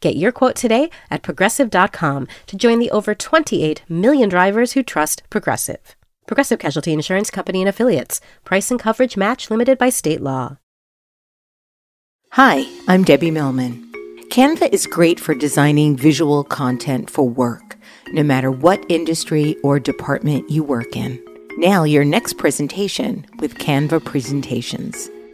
Get your quote today at progressive.com to join the over 28 million drivers who trust Progressive. Progressive Casualty Insurance Company and Affiliates. Price and coverage match limited by state law. Hi, I'm Debbie Millman. Canva is great for designing visual content for work, no matter what industry or department you work in. Now, your next presentation with Canva Presentations.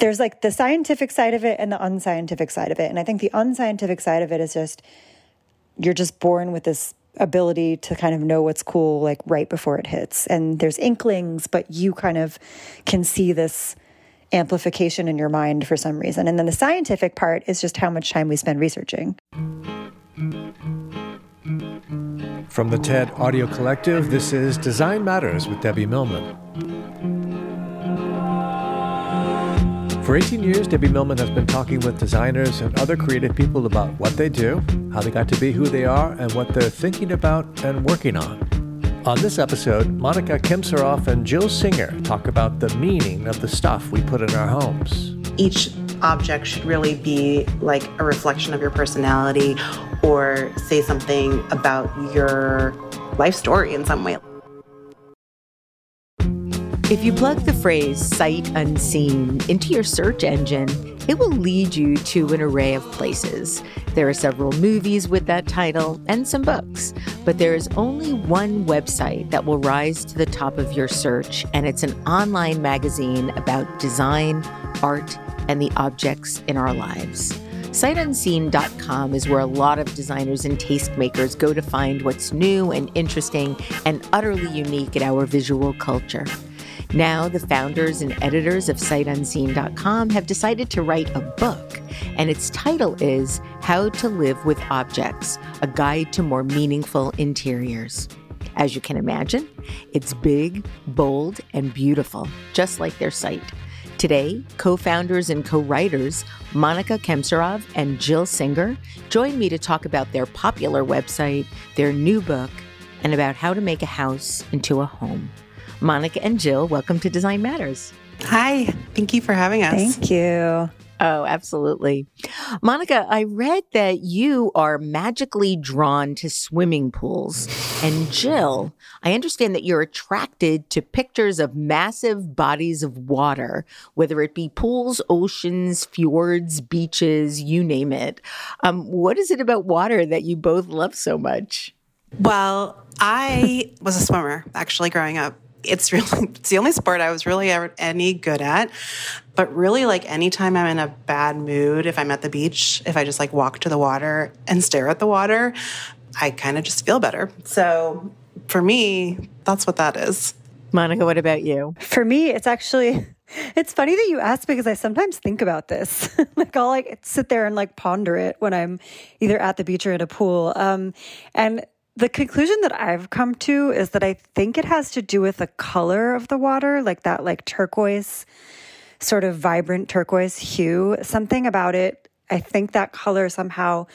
There's like the scientific side of it and the unscientific side of it. And I think the unscientific side of it is just you're just born with this ability to kind of know what's cool like right before it hits. And there's inklings but you kind of can see this amplification in your mind for some reason. And then the scientific part is just how much time we spend researching. From the ted audio collective this is design matters with debbie millman For 18 years, Debbie Millman has been talking with designers and other creative people about what they do, how they got to be who they are, and what they're thinking about and working on. On this episode, Monica Khemsurov and Jill Singer talk about the meaning of the stuff we put in our homes. Each object should really be like a reflection of your personality or say something about your life story in some way. If you plug the phrase sight unseen into your search engine, it will lead you to an array of places. There are several movies with that title and some books, but there is only one website that will rise to the top of your search, and it's an online magazine about design, art, and the objects in our lives. SightUnseen.com is where a lot of designers and tastemakers go to find what's new and interesting and utterly unique in our visual culture. Now, the founders and editors of SightUnseen.com have decided to write a book, and its title is How to Live with Objects A Guide to More Meaningful Interiors. As you can imagine, it's big, bold, and beautiful, just like their site. Today, co founders and co writers Monica Khemsurov and Jill Singer join me to talk about their popular website, their new book, and about how to make a house into a home. Monica and Jill, welcome to Design Matters. Hi, thank you for having us. Thank you. Oh, absolutely. Monica, I read that you are magically drawn to swimming pools. And Jill, I understand that you're attracted to pictures of massive bodies of water, whether it be pools, oceans, fjords, beaches, you name it. Um, what is it about water that you both love so much? Well, I was a swimmer actually growing up it's really it's the only sport I was really ever any good at. But really, like anytime I'm in a bad mood, if I'm at the beach, if I just like walk to the water and stare at the water, I kind of just feel better. So for me, that's what that is. Monica, what about you? For me, it's actually it's funny that you ask because I sometimes think about this. like I'll like sit there and like ponder it when I'm either at the beach or in a pool. Um, and the conclusion that I've come to is that I think it has to do with the color of the water, like that like turquoise sort of vibrant turquoise hue. Something about it, I think that color somehow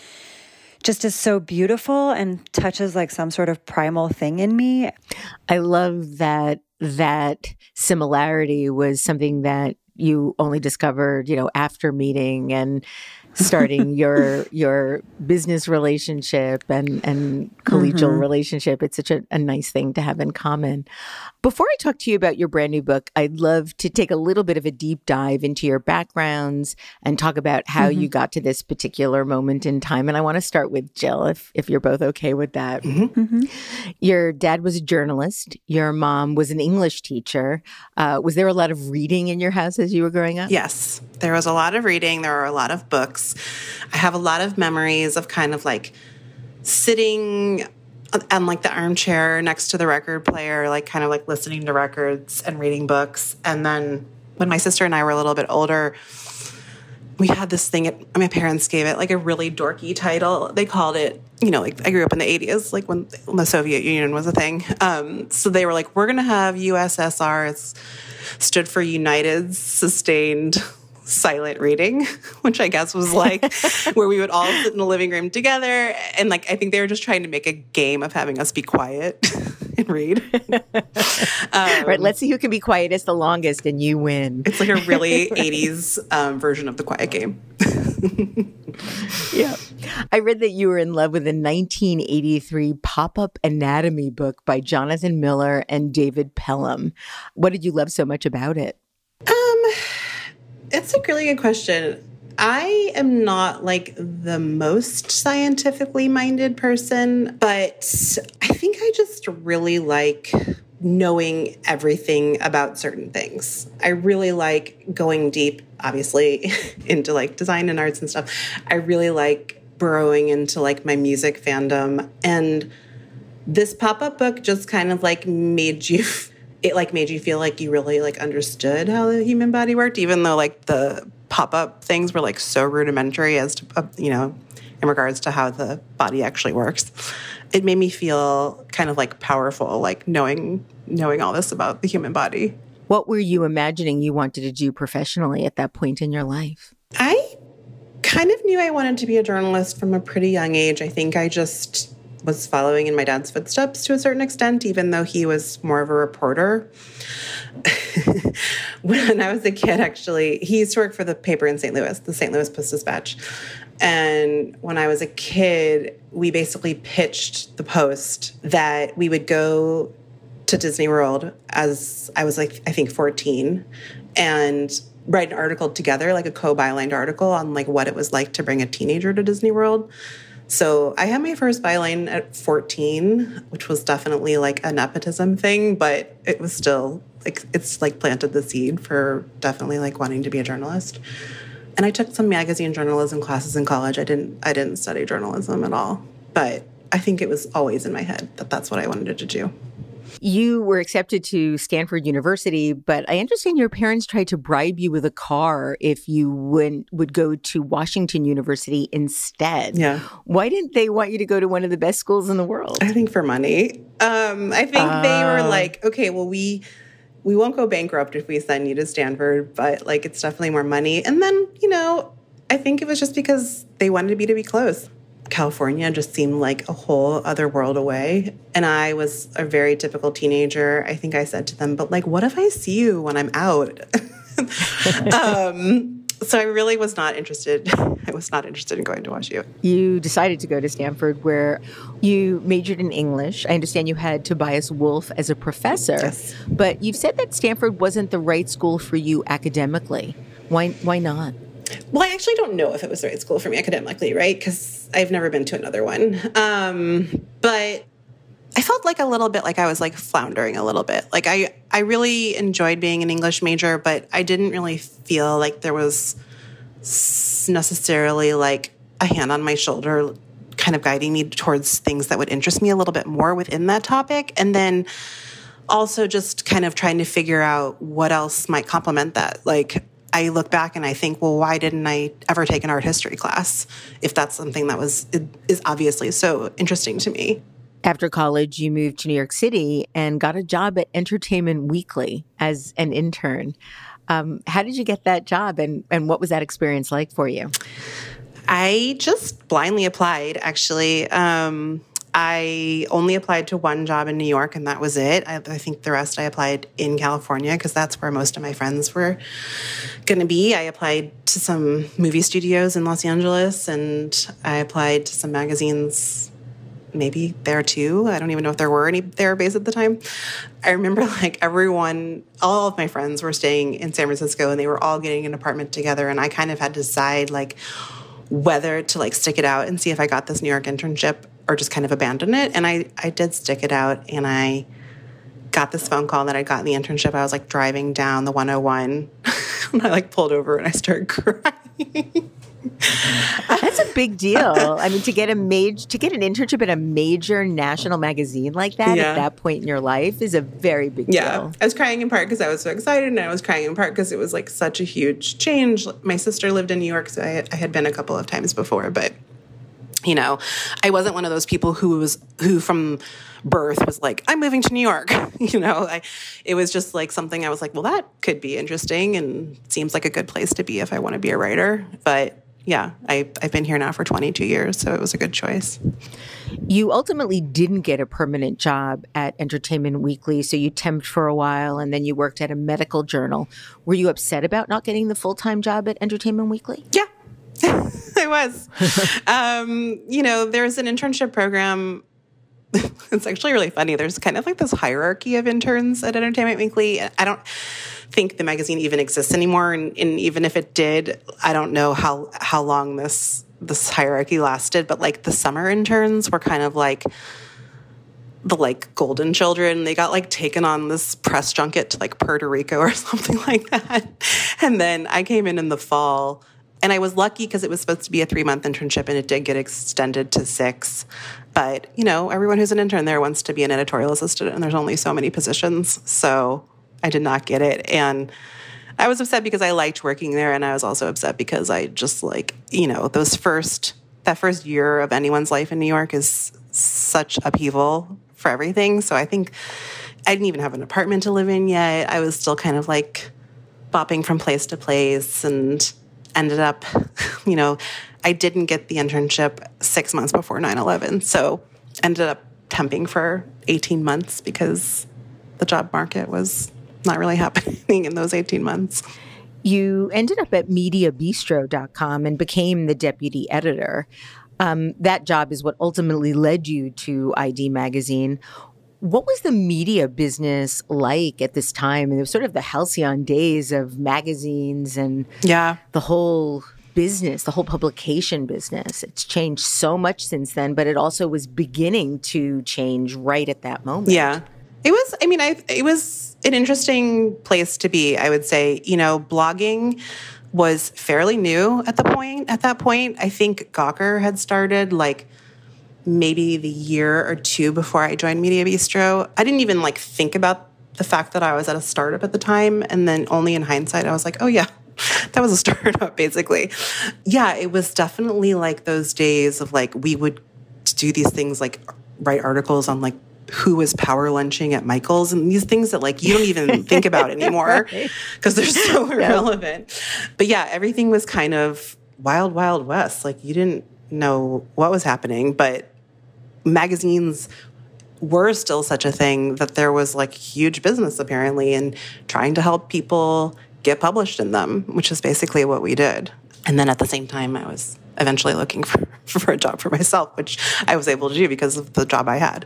just is so beautiful and touches like some sort of primal thing in me. I love that that similarity was something that you only discovered, you know, after meeting and starting your your business relationship and and collegial mm-hmm. relationship. It's such a, a nice thing to have in common. Before I talk to you about your brand new book, I'd love to take a little bit of a deep dive into your backgrounds and talk about how mm-hmm. you got to this particular moment in time. And I want to start with Jill, if if you're both okay with that. Mm-hmm. mm-hmm. Your dad was a journalist. Your mom was an English teacher. Uh, was there a lot of reading in your house as you were growing up? Yes, there was a lot of reading. There were a lot of books. I have a lot of memories of kind of like sitting on like the armchair next to the record player, like kind of like listening to records and reading books. And then when my sister and I were a little bit older, we had this thing my parents gave it like a really dorky title. They called it you know like i grew up in the 80s like when, when the soviet union was a thing. Um, so they were like we're going to have ussr it's stood for united sustained silent reading, which I guess was like where we would all sit in the living room together. And like, I think they were just trying to make a game of having us be quiet and read. Um, right. Let's see who can be quietest the longest and you win. It's like a really 80s um, version of the quiet game. yeah. I read that you were in love with a 1983 pop up anatomy book by Jonathan Miller and David Pelham. What did you love so much about it? Um, it's a really good question. I am not like the most scientifically minded person, but I think I just really like knowing everything about certain things. I really like going deep, obviously, into like design and arts and stuff. I really like burrowing into like my music fandom. And this pop up book just kind of like made you it like made you feel like you really like understood how the human body worked, even though like the pop up things were like so rudimentary as to uh, you know in regards to how the body actually works. It made me feel kind of like powerful, like knowing knowing all this about the human body. What were you imagining you wanted to do professionally at that point in your life? I kind of knew I wanted to be a journalist from a pretty young age. I think I just was following in my dad's footsteps to a certain extent, even though he was more of a reporter. when I was a kid, actually, he used to work for the paper in St. Louis, the St. Louis Post Dispatch. And when I was a kid, we basically pitched the Post that we would go to Disney World as I was like, I think 14, and write an article together, like a co-bylined article on like what it was like to bring a teenager to Disney World. So I had my first byline at 14, which was definitely like a nepotism thing, but it was still like it's like planted the seed for definitely like wanting to be a journalist. And I took some magazine journalism classes in college. I didn't I didn't study journalism at all, but I think it was always in my head that that's what I wanted to do. You were accepted to Stanford University, but I understand your parents tried to bribe you with a car if you would would go to Washington University instead. Yeah. Why didn't they want you to go to one of the best schools in the world? I think for money. Um, I think uh, they were ah. like, okay, well, we we won't go bankrupt if we send you to Stanford, but like it's definitely more money. And then, you know, I think it was just because they wanted me to be close. California just seemed like a whole other world away. And I was a very typical teenager. I think I said to them, but like, what if I see you when I'm out? um, so I really was not interested. I was not interested in going to WashU. You decided to go to Stanford, where you majored in English. I understand you had Tobias Wolff as a professor, yes. but you've said that Stanford wasn't the right school for you academically. Why? Why not? Well, I actually don't know if it was the right school for me academically, right? Because I've never been to another one. Um, but I felt like a little bit like I was like floundering a little bit. Like I, I really enjoyed being an English major, but I didn't really feel like there was necessarily like a hand on my shoulder kind of guiding me towards things that would interest me a little bit more within that topic. And then also just kind of trying to figure out what else might complement that. Like I look back and I think, well, why didn't I ever take an art history class if that's something that was is obviously so interesting to me? After college, you moved to New York City and got a job at Entertainment Weekly as an intern. Um, how did you get that job, and and what was that experience like for you? I just blindly applied. Actually, um, I only applied to one job in New York, and that was it. I, I think the rest I applied in California because that's where most of my friends were going to be. I applied to some movie studios in Los Angeles, and I applied to some magazines maybe there too. I don't even know if there were any there based at the time. I remember like everyone, all of my friends were staying in San Francisco and they were all getting an apartment together. And I kind of had to decide like whether to like stick it out and see if I got this New York internship or just kind of abandon it. And I, I did stick it out and I got this phone call that I got in the internship. I was like driving down the 101 and I like pulled over and I started crying. That's a big deal. I mean, to get a major to get an internship at a major national magazine like that yeah. at that point in your life is a very big yeah. deal. I was crying in part because I was so excited, and I was crying in part because it was like such a huge change. My sister lived in New York, so I, I had been a couple of times before, but you know, I wasn't one of those people who was who from birth was like, I'm moving to New York. you know, I, it was just like something I was like, well, that could be interesting and seems like a good place to be if I want to be a writer. But yeah, I, I've been here now for 22 years, so it was a good choice. You ultimately didn't get a permanent job at Entertainment Weekly, so you temped for a while and then you worked at a medical journal. Were you upset about not getting the full time job at Entertainment Weekly? Yeah, I was. um, you know, there's an internship program. it's actually really funny. There's kind of like this hierarchy of interns at Entertainment Weekly. I don't think the magazine even exists anymore, and, and even if it did, I don't know how how long this this hierarchy lasted. But like the summer interns were kind of like the like golden children they got like taken on this press junket to like puerto rico or something like that and then i came in in the fall and I was lucky because it was supposed to be a three month internship and it did get extended to six. But, you know, everyone who's an intern there wants to be an editorial assistant and there's only so many positions. So I did not get it. And I was upset because I liked working there. And I was also upset because I just like, you know, those first, that first year of anyone's life in New York is such upheaval for everything. So I think I didn't even have an apartment to live in yet. I was still kind of like bopping from place to place and ended up, you know, I didn't get the internship six months before 9 11. So ended up temping for 18 months because the job market was not really happening in those 18 months. You ended up at MediaBistro.com and became the deputy editor. Um, that job is what ultimately led you to ID Magazine. What was the media business like at this time? And it was sort of the halcyon days of magazines and yeah, the whole business, the whole publication business. It's changed so much since then, but it also was beginning to change right at that moment. Yeah. It was, I mean, I, it was an interesting place to be, I would say. You know, blogging was fairly new at the point, at that point. I think Gawker had started like maybe the year or two before I joined Media Bistro. I didn't even like think about the fact that I was at a startup at the time. And then only in hindsight, I was like, oh, yeah, that was a startup, basically. Yeah, it was definitely like those days of like, we would do these things like write articles on like who was power lunching at Michael's and these things that like you don't even think about anymore because they're so irrelevant. But yeah, everything was kind of wild, wild west. Like you didn't know what was happening, but magazines were still such a thing that there was like huge business apparently in trying to help people get published in them, which is basically what we did. And then at the same time, I was eventually looking for, for a job for myself, which I was able to do because of the job I had.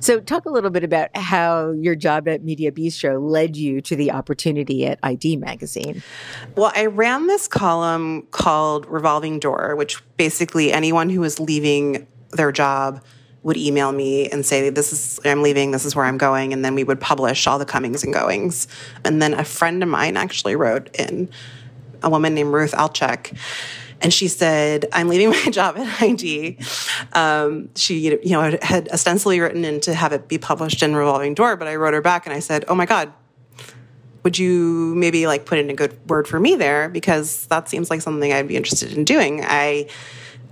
So, talk a little bit about how your job at Media Bistro led you to the opportunity at ID Magazine. Well, I ran this column called Revolving Door, which basically anyone who was leaving their job would email me and say, This is, I'm leaving, this is where I'm going. And then we would publish all the comings and goings. And then a friend of mine actually wrote in, a woman named Ruth Alchek. And she said, I'm leaving my job at ID. Um, she, you know, had ostensibly written in to have it be published in Revolving Door, but I wrote her back and I said, Oh my God, would you maybe like put in a good word for me there? Because that seems like something I'd be interested in doing. I,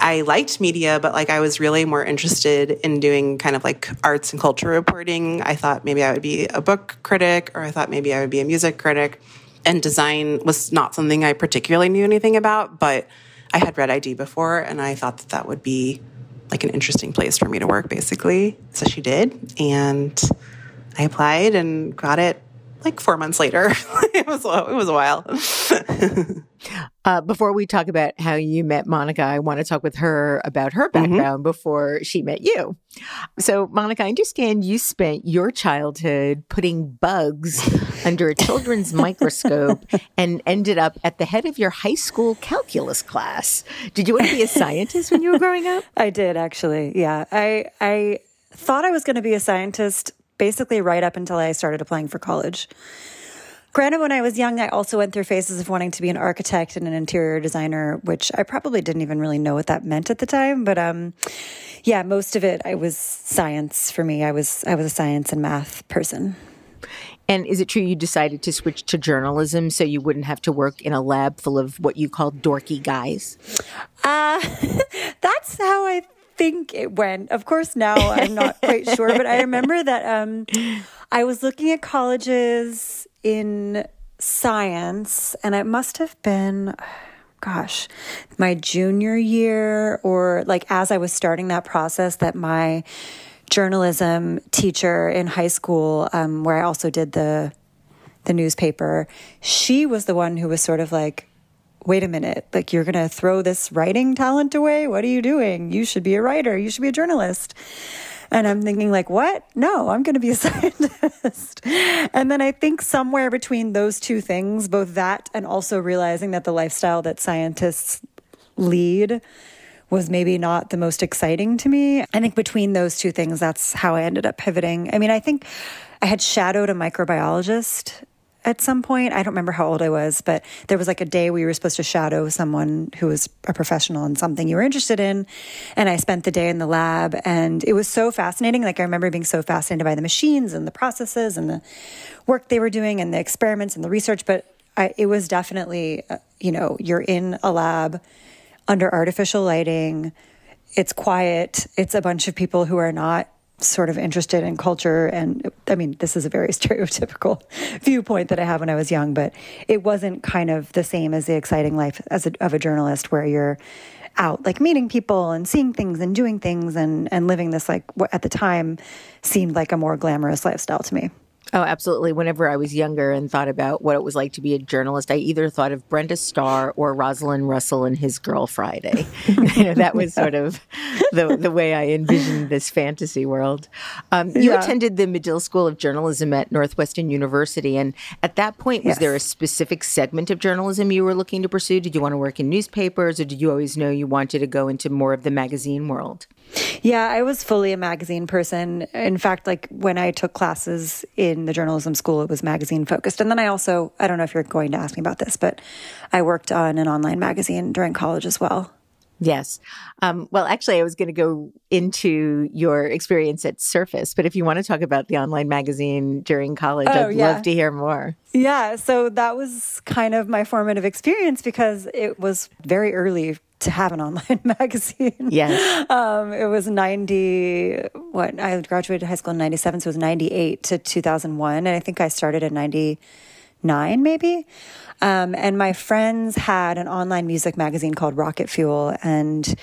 I liked media, but like I was really more interested in doing kind of like arts and culture reporting. I thought maybe I would be a book critic, or I thought maybe I would be a music critic. And design was not something I particularly knew anything about, but I had read ID before, and I thought that that would be like an interesting place for me to work, basically. So she did. And I applied and got it like four months later. it was it was a while. uh, before we talk about how you met Monica, I want to talk with her about her mm-hmm. background mm-hmm. before she met you. So, Monica, I understand you spent your childhood putting bugs under a children's microscope and ended up at the head of your high school calculus class. Did you want to be a scientist when you were growing up? I did actually. Yeah, I I thought I was going to be a scientist basically right up until I started applying for college. Granted, when I was young, I also went through phases of wanting to be an architect and an interior designer, which I probably didn't even really know what that meant at the time. But um, yeah, most of it I was science for me. I was I was a science and math person. And is it true you decided to switch to journalism so you wouldn't have to work in a lab full of what you call dorky guys? Uh, that's how I think it went. Of course, now I'm not quite sure, but I remember that um, I was looking at colleges in science, and it must have been, gosh, my junior year, or like as I was starting that process, that my journalism teacher in high school, um, where I also did the the newspaper, she was the one who was sort of like, wait a minute, like you're going to throw this writing talent away? What are you doing? You should be a writer. You should be a journalist. And I'm thinking, like, what? No, I'm going to be a scientist. and then I think somewhere between those two things, both that and also realizing that the lifestyle that scientists lead was maybe not the most exciting to me. I think between those two things, that's how I ended up pivoting. I mean, I think I had shadowed a microbiologist at some point. I don't remember how old I was, but there was like a day we were supposed to shadow someone who was a professional in something you were interested in. And I spent the day in the lab and it was so fascinating. Like I remember being so fascinated by the machines and the processes and the work they were doing and the experiments and the research. But I, it was definitely, uh, you know, you're in a lab under artificial lighting. It's quiet. It's a bunch of people who are not sort of interested in culture. And I mean, this is a very stereotypical viewpoint that I had when I was young, but it wasn't kind of the same as the exciting life as a, of a journalist where you're out like meeting people and seeing things and doing things and, and living this like what at the time seemed like a more glamorous lifestyle to me. Oh, absolutely. Whenever I was younger and thought about what it was like to be a journalist, I either thought of Brenda Starr or Rosalind Russell and his Girl Friday. you know, that was sort of the, the way I envisioned this fantasy world. Um, you yeah. attended the Medill School of Journalism at Northwestern University. And at that point, was yes. there a specific segment of journalism you were looking to pursue? Did you want to work in newspapers or did you always know you wanted to go into more of the magazine world? Yeah, I was fully a magazine person. In fact, like when I took classes in the journalism school, it was magazine focused. And then I also, I don't know if you're going to ask me about this, but I worked on an online magazine during college as well. Yes. Um, well, actually, I was going to go into your experience at Surface, but if you want to talk about the online magazine during college, oh, I'd yeah. love to hear more. Yeah. So that was kind of my formative experience because it was very early to have an online magazine. Yes. Um, it was 90, what, I graduated high school in 97, so it was 98 to 2001. And I think I started in 99, maybe. Um, and my friends had an online music magazine called Rocket Fuel. And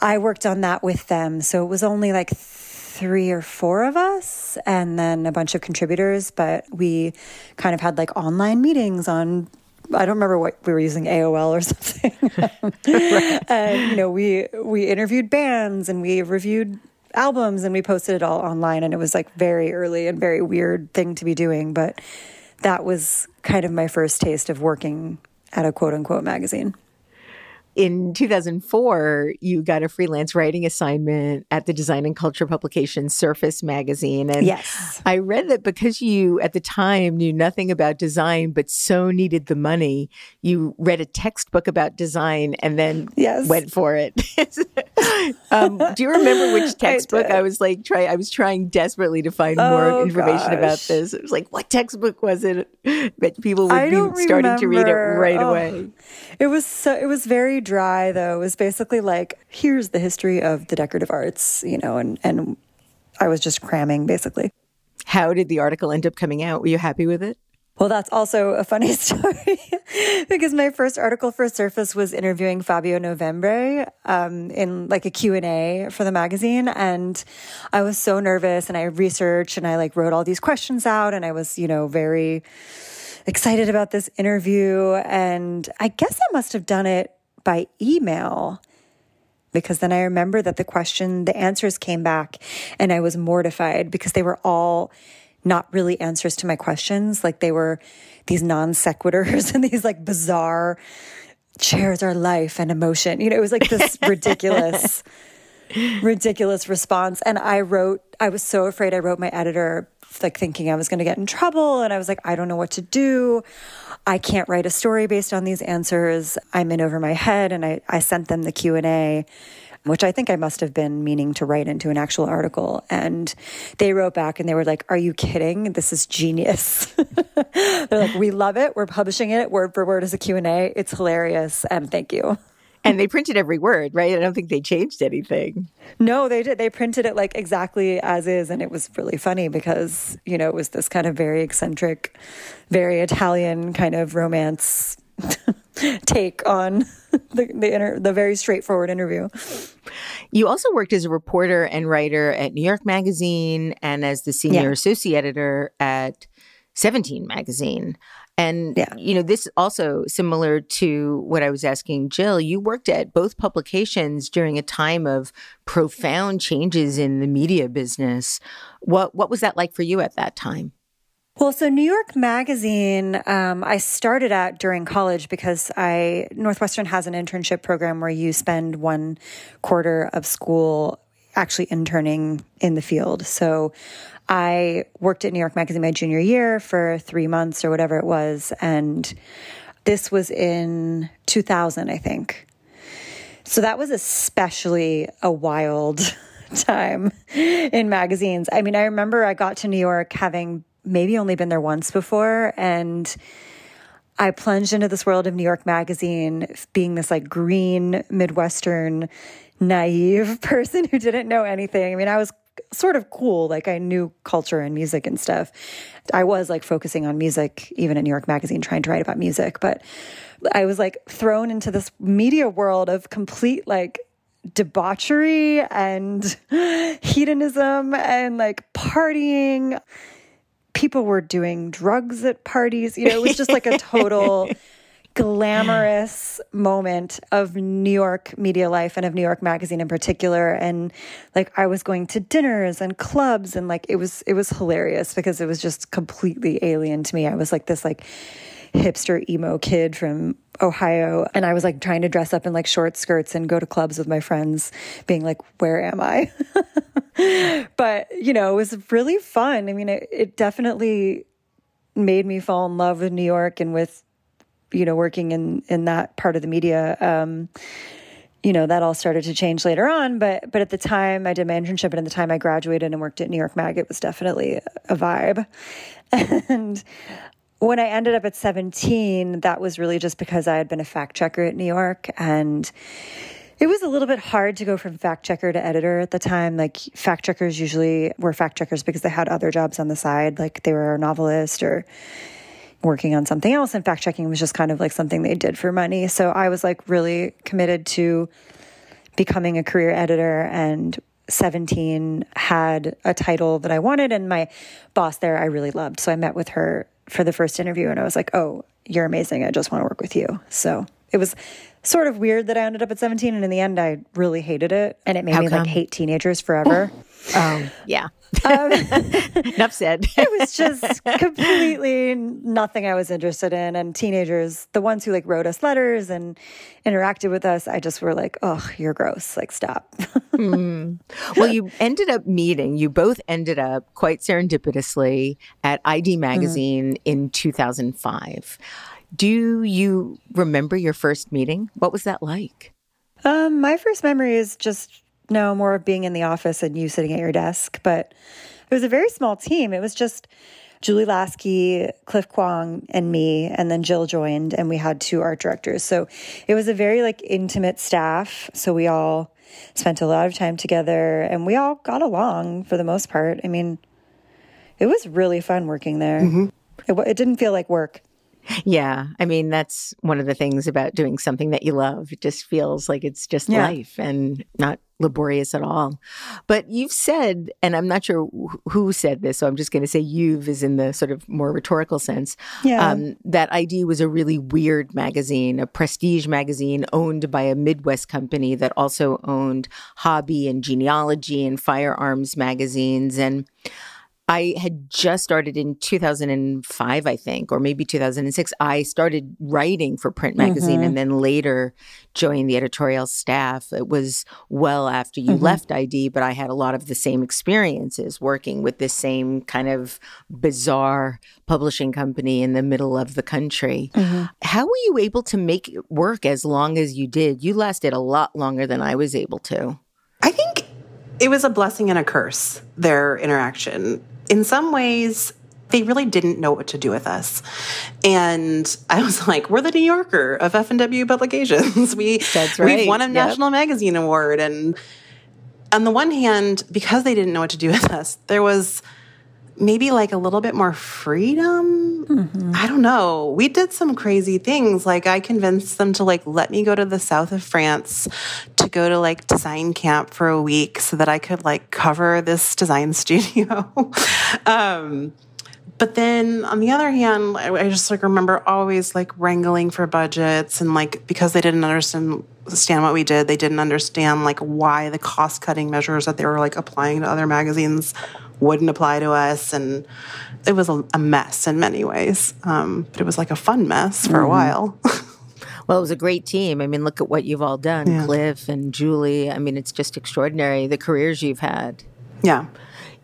I worked on that with them. So it was only like three or four of us and then a bunch of contributors, but we kind of had like online meetings on I don't remember what we were using AOL or something. right. And you know, we we interviewed bands and we reviewed albums and we posted it all online and it was like very early and very weird thing to be doing, but that was kind of my first taste of working at a quote unquote magazine in 2004, you got a freelance writing assignment at the design and culture publication Surface magazine. And yes. I read that because you at the time knew nothing about design, but so needed the money, you read a textbook about design and then yes. went for it. um, do you remember which textbook I, I, was like try I was trying desperately to find oh, more information gosh. about this. It was like, what textbook was it that people would be starting to read it right oh. away? It was so it was very dry though. It was basically like, here's the history of the decorative arts, you know, and and I was just cramming basically. How did the article end up coming out? Were you happy with it? Well, that's also a funny story because my first article for Surface was interviewing Fabio Novembre um, in like a Q&A for the magazine. And I was so nervous and I researched and I like wrote all these questions out and I was, you know, very excited about this interview. And I guess I must have done it by email because then I remember that the question, the answers came back and I was mortified because they were all not really answers to my questions. Like they were these non sequiturs and these like bizarre chairs are life and emotion. You know, it was like this ridiculous, ridiculous response. And I wrote, I was so afraid. I wrote my editor like thinking I was going to get in trouble. And I was like, I don't know what to do. I can't write a story based on these answers. I'm in over my head. And I, I sent them the Q and A which I think I must have been meaning to write into an actual article. And they wrote back and they were like, Are you kidding? This is genius. They're like, We love it. We're publishing it word for word as a Q&A. It's hilarious. And thank you. And they printed every word, right? I don't think they changed anything. No, they did. They printed it like exactly as is. And it was really funny because, you know, it was this kind of very eccentric, very Italian kind of romance take on the the, inter- the very straightforward interview. You also worked as a reporter and writer at New York Magazine and as the senior yeah. associate editor at 17 Magazine. And, yeah. you know, this is also similar to what I was asking Jill, you worked at both publications during a time of profound changes in the media business. What, what was that like for you at that time? Well, so New York Magazine, um, I started at during college because I Northwestern has an internship program where you spend one quarter of school actually interning in the field. So I worked at New York Magazine my junior year for three months or whatever it was, and this was in 2000, I think. So that was especially a wild time in magazines. I mean, I remember I got to New York having maybe only been there once before. And I plunged into this world of New York Magazine, being this like green Midwestern naive person who didn't know anything. I mean, I was sort of cool. Like I knew culture and music and stuff. I was like focusing on music, even at New York Magazine, trying to write about music. But I was like thrown into this media world of complete like debauchery and hedonism and like partying people were doing drugs at parties. You know, it was just like a total glamorous moment of New York media life and of New York magazine in particular and like I was going to dinners and clubs and like it was it was hilarious because it was just completely alien to me. I was like this like hipster emo kid from Ohio. And I was like trying to dress up in like short skirts and go to clubs with my friends, being like, where am I? but, you know, it was really fun. I mean, it, it definitely made me fall in love with New York and with, you know, working in, in that part of the media. Um, you know that all started to change later on but but at the time i did my internship and at the time i graduated and worked at new york mag it was definitely a vibe and when I ended up at 17, that was really just because I had been a fact checker at New York and it was a little bit hard to go from fact checker to editor at the time. Like fact checkers usually were fact checkers because they had other jobs on the side, like they were a novelist or working on something else. And fact checking was just kind of like something they did for money. So I was like really committed to becoming a career editor and 17 had a title that I wanted and my boss there I really loved. So I met with her for the first interview and I was like, oh, you're amazing. I just want to work with you. So it was sort of weird that I ended up at 17. And in the end, I really hated it. And it made How me come? like hate teenagers forever. oh, yeah. Um, Enough said. it was just completely nothing I was interested in. And teenagers, the ones who like wrote us letters and interacted with us, I just were like, oh, you're gross. Like, stop. mm. Well, you ended up meeting, you both ended up quite serendipitously at ID. Magazine mm. in 2005. Do you remember your first meeting? What was that like? Um, my first memory is just no more of being in the office and you sitting at your desk, but it was a very small team. It was just Julie Lasky, Cliff Kuang, and me, and then Jill joined, and we had two art directors. So it was a very like intimate staff. So we all spent a lot of time together, and we all got along for the most part. I mean, it was really fun working there. Mm-hmm. It, it didn't feel like work. Yeah. I mean, that's one of the things about doing something that you love. It just feels like it's just Yeah. life and not laborious at all. But you've said, and I'm not sure who said this, so I'm just going to say you've is in the sort of more rhetorical sense. Yeah. Um, that ID was a really weird magazine, a prestige magazine owned by a Midwest company that also owned hobby and genealogy and firearms magazines. And I had just started in 2005, I think, or maybe 2006. I started writing for print magazine mm-hmm. and then later joined the editorial staff. It was well after you mm-hmm. left ID, but I had a lot of the same experiences working with this same kind of bizarre publishing company in the middle of the country. Mm-hmm. How were you able to make it work as long as you did? You lasted a lot longer than I was able to. I think it was a blessing and a curse, their interaction. In some ways, they really didn't know what to do with us. And I was like, we're the New Yorker of F&W publications. We, That's right. We've won a Yep. National Magazine Award. And on the one hand, because they didn't know what to do with us, there was maybe like a little bit more freedom. I don't know. We did some crazy things. Like I convinced them to like let me go to the south of France to go to like design camp for a week so that I could like cover this design studio. um but then on the other hand, I, I just like remember always like wrangling for budgets and like because they didn't understand understand what we did, they didn't understand like why the cost cutting measures that they were like applying to other magazines wouldn't apply to us, and it was a, a mess in many ways. Um, but it was like a fun mess for a while. Well, it was a great team. I mean, look at what you've all done Cliff and Julie. I mean, it's just extraordinary the careers you've had. yeah.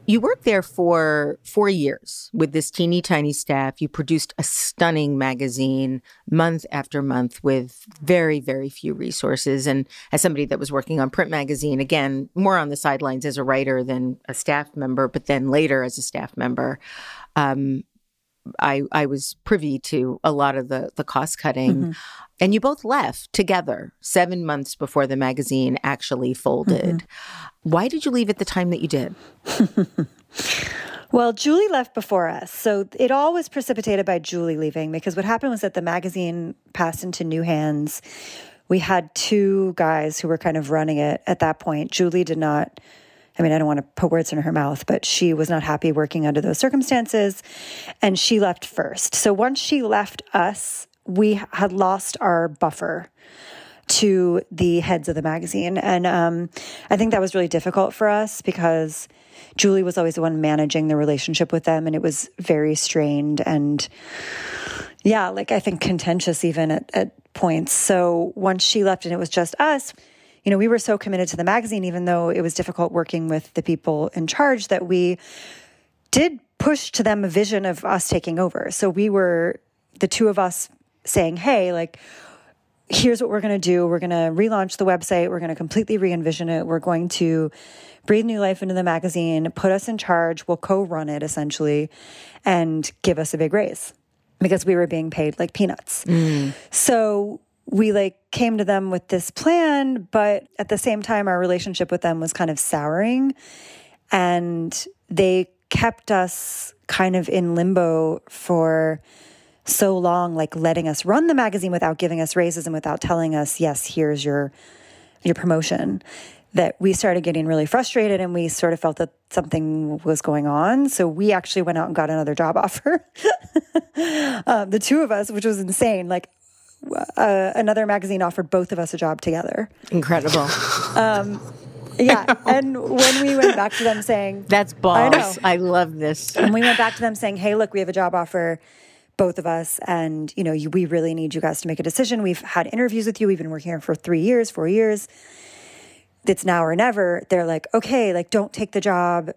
You worked there for four years with this teeny tiny staff. You produced a stunning magazine month after month with very, very few resources. And as somebody that was working on print magazine, again, more on the sidelines as a writer than a staff member, but then later as a staff member, um, I, I was privy to a lot of the, the cost cutting. And you both left together seven months before the magazine actually folded. Mm-hmm. Why did you leave at the time that you did? Well, Julie left before us. So it all was precipitated by Julie leaving because what happened was that the magazine passed into new hands. We had two guys who were kind of running it at that point. Julie did not, I mean, I don't want to put words in her mouth, but she was not happy working under those circumstances. And she left first. So once she left us, we had lost our buffer to the heads of the magazine. And um, I think that was really difficult for us because Julie was always the one managing the relationship with them, and it was very strained and, yeah, like I think contentious even at, at points. So once she left and it was just us, you know, we were so committed to the magazine, even though it was difficult working with the people in charge, that we did push to them a vision of us taking over. So we were the two of us saying, hey, like, here's what we're going to do. We're going to relaunch the website. We're going to completely re envision it. We're going to breathe new life into the magazine, put us in charge. We'll co run it essentially and give us a big raise because we were being paid like peanuts. Mm. So we like came to them with this plan, but at the same time, our relationship with them was kind of souring and they kept us kind of in limbo for so long like letting us run the magazine without giving us raises and without telling us yes here's your your promotion that we started getting really frustrated and we sort of felt that something was going on. So we actually went out and got another job offer. Um, the two of us which was insane like uh, another magazine offered both of us a job together. Incredible. yeah and when we went back to them saying That's I I, love this. and we went back to them saying, "Hey, look, we have a job offer, both of us, and you know, you, we really need you guys to make a decision. We've had interviews with you. We've been working here for three years, four years. It's now or never." They're like, "Okay, like, don't take the job.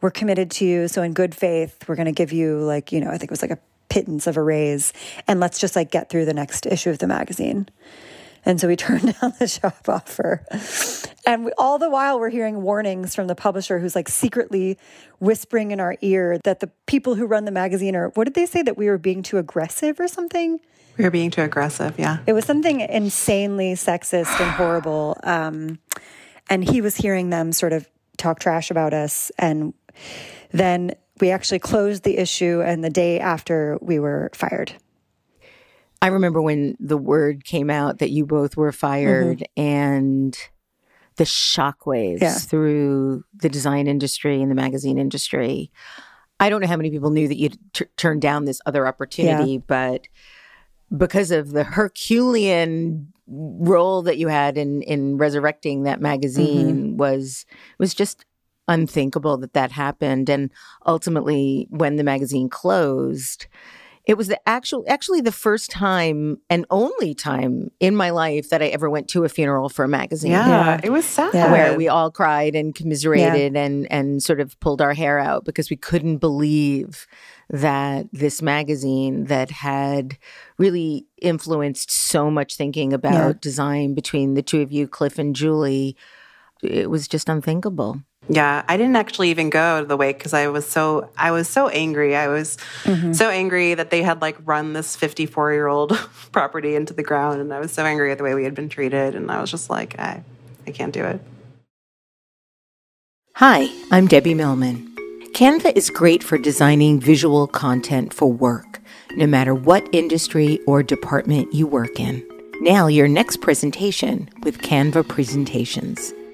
We're committed to you. So in good faith, we're going to give you like, you know, I think it was like a pittance of a raise, and let's just like get through the next issue of the magazine." And so we turned down the job offer. And we, all the while, we're hearing warnings from the publisher who's like secretly whispering in our ear that the people who run the magazine are, what did they say, that we were being too aggressive or something? We were being too aggressive. Yeah. It was something insanely sexist and horrible. Um, and he was hearing them sort of talk trash about us. And then we actually closed the issue and the day after we were fired. I remember when the word came out that you both were fired mm-hmm. and the shockwaves yeah. through the design industry and the magazine industry. I don't know how many people knew that you t- turned down this other opportunity, yeah. but because of the Herculean role that you had in in resurrecting that magazine mm-hmm. was was just unthinkable that that happened and ultimately when the magazine closed it was the actual actually the first time and only time in my life that I ever went to a funeral for a magazine. Yeah, yeah. it was sad. Yeah. Where we all cried and commiserated yeah. and and sort of pulled our hair out because we couldn't believe that this magazine that had really influenced so much thinking about design between the two of you, Cliff and Julie, it was just unthinkable. Yeah, I didn't actually even go to the wake because I was so I was so angry. I was mm-hmm. so angry that they had like run this 54 year old property into the ground, and I was so angry at the way we had been treated, and I was just like, I, I can't do it. Hi, I'm Debbie Millman. Canva is great for designing visual content for work, no matter what industry or department you work in. Now, your next presentation with Canva Presentations.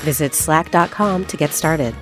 Visit slack.com to get started.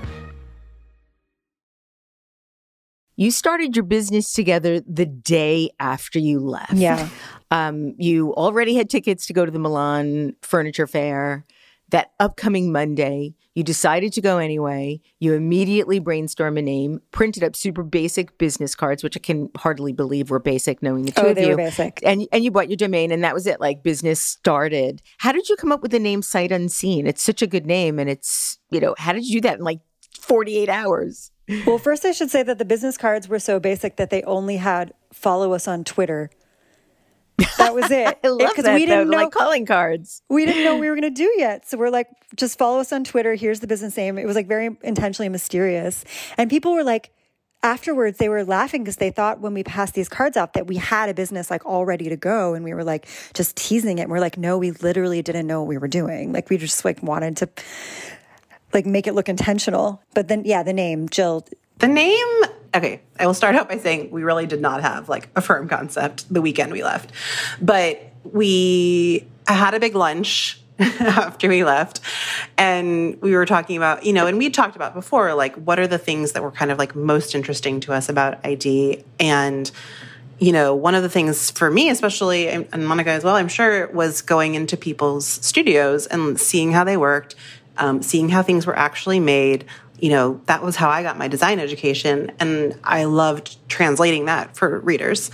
You started your business together the day after you left. Yeah. Um, you already had tickets to go to the Milan Furniture Fair. That upcoming Monday, you decided to go anyway. You immediately brainstormed a name, printed up super basic business cards, which I can hardly believe were basic, knowing the oh, two oh, of they you. Were basic. And and you bought your domain, and that was it. Like business started. How did you come up with the name Sight Unseen? It's such a good name, and it's you know how did you do that in like forty eight hours? Well, first I should say that the business cards were so basic that they only had follow us on Twitter that was it. I love that. We didn't know, like calling cards. We didn't know we were going to do yet. So we're like, just follow us on Twitter. Here's the business name. It was like very intentionally mysterious. And people were like, afterwards they were laughing because they thought when we passed these cards out that we had a business like all ready to go and we were like just teasing it and we're like no we literally didn't know what we were doing like we just like wanted to like make it look intentional but then yeah the name jill the name okay, I will start out by saying we really did not have like a firm concept the weekend we left. But we had a big lunch after we left and we were talking about you know and we talked about before like what are the things that were kind of like most interesting to us about id and you know one of the things for me especially and monica as well i'm sure was going into people's studios and seeing how they worked um, seeing how things were actually made you know, that was how I got my design education. And I loved translating that for readers.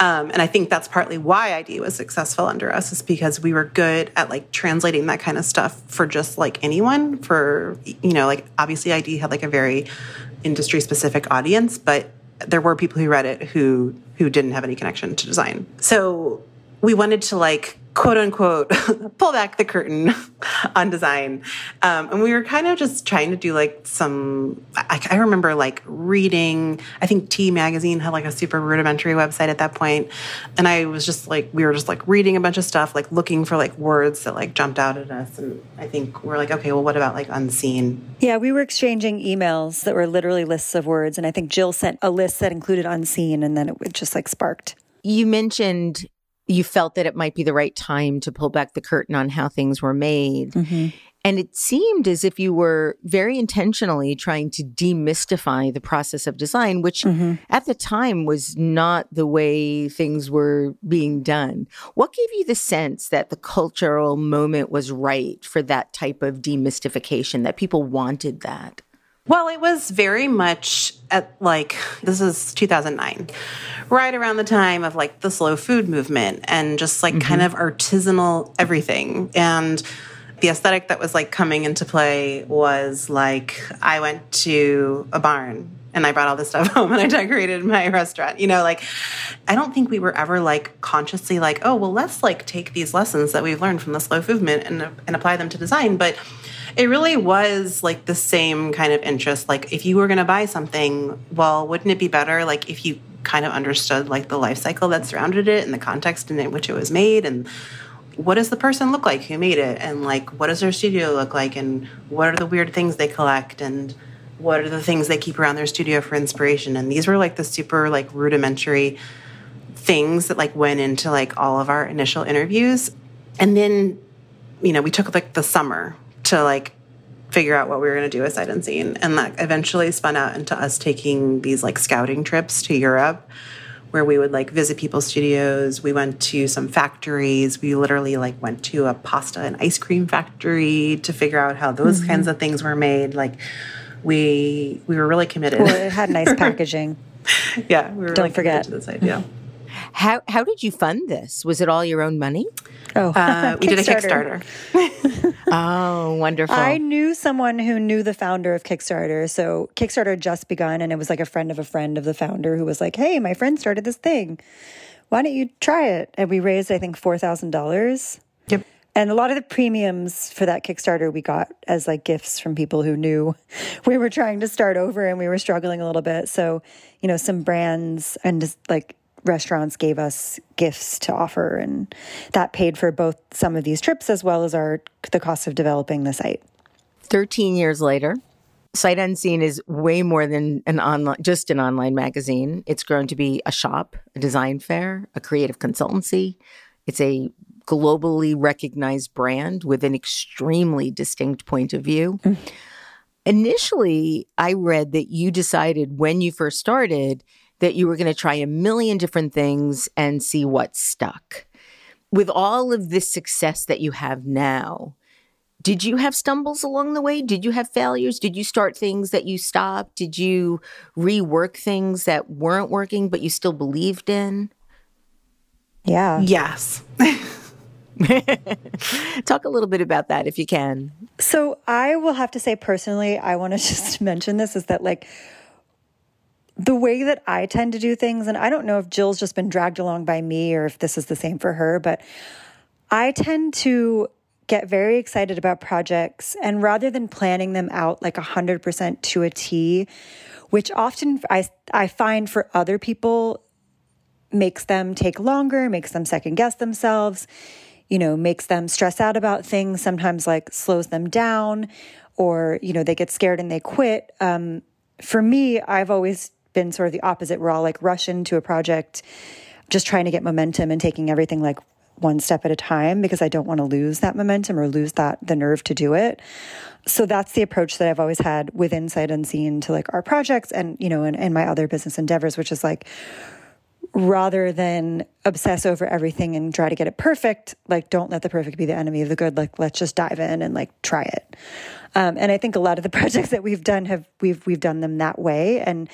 Um, and I think that's partly why ID was successful under us, is because we were good at like translating that kind of stuff for just like anyone. For, you know, like obviously ID had like a very industry specific audience, but there were people who read it who who didn't have any connection to design. So we wanted to like quote unquote pull back the curtain on design. Um, and we were kind of just trying to do like some I, I, remember like reading i think t magazine had like a super rudimentary website at that point. And i was just like we were just like reading a bunch of stuff like looking for like words that like jumped out at us. And i think we're like okay well what about like unseen? Yeah we were exchanging emails that were literally lists of words. And i think jill sent a list that included unseen and then it just like sparked. You mentioned you felt that it might be the right time to pull back the curtain on how things were made. Mm-hmm. And it seemed as if you were very intentionally trying to demystify the process of design, which mm-hmm. at the time was not the way things were being done. What gave you the sense that the cultural moment was right for that type of demystification, that people wanted that? Well, it was very much at like, this is 2009, right around the time of like the slow food movement and just like mm-hmm. kind of artisanal everything. And the aesthetic that was like coming into play was like I went to a barn and I brought all this stuff home and I decorated my restaurant. You know, like I don't think we were ever like consciously like, oh, well, let's like take these lessons that we've learned from the slow movement and and apply them to design. But it really was like the same kind of interest. Like if you were going to buy something, well, wouldn't it be better like if you kind of understood like the life cycle that surrounded it and the context in which it was made and what does the person look like who made it and like what does their studio look like and what are the weird things they collect and what are the things they keep around their studio for inspiration and these were like the super like rudimentary things that like went into like all of our initial interviews and then you know we took like the summer to like figure out what we were going to do with sight unseen and that eventually spun out into us taking these like scouting trips to europe where we would like visit people's studios. We went to some factories. We literally like went to a pasta and ice cream factory to figure out how those mm-hmm. kinds of things were made. Like we we were really committed. Well, it had nice packaging. yeah, we were don't really forget to this idea. How how did you fund this? Was it all your own money? Oh, uh, we did a Kickstarter. oh, wonderful! I knew someone who knew the founder of Kickstarter. So Kickstarter had just begun, and it was like a friend of a friend of the founder who was like, "Hey, my friend started this thing. Why don't you try it?" And we raised, I think, four thousand dollars. Yep. And a lot of the premiums for that Kickstarter we got as like gifts from people who knew we were trying to start over and we were struggling a little bit. So, you know, some brands and just like restaurants gave us gifts to offer and that paid for both some of these trips as well as our the cost of developing the site. 13 years later sight unseen is way more than an online just an online magazine. It's grown to be a shop a design fair a creative consultancy. It's a globally recognized brand with an extremely distinct point of view. Mm. initially i read that you decided when you first started that you were going to try a million different things and see what stuck. With all of this success that you have now, did you have stumbles along the way? Did you have failures? Did you start things that you stopped? Did you rework things that weren't working but you still believed in? Yeah. Yes. Talk a little bit about that if you can. So, I will have to say personally, I want to just mention this is that like the way that I tend to do things, and I don't know if Jill's just been dragged along by me or if this is the same for her, but I tend to get very excited about projects and rather than planning them out like 100% to a T, which often I, I find for other people makes them take longer, makes them second guess themselves, you know, makes them stress out about things, sometimes like slows them down or, you know, they get scared and they quit. Um, for me, I've always been sort of the opposite. We're all like rush into a project, just trying to get momentum and taking everything like one step at a time because I don't want to lose that momentum or lose that the nerve to do it. So that's the approach that I've always had with Sight Unseen to like our projects and you know and, and my other business endeavors, which is like rather than obsess over everything and try to get it perfect, like don't let the perfect be the enemy of the good. Like let's just dive in and like try it. Um, and I think a lot of the projects that we've done have we've we've done them that way and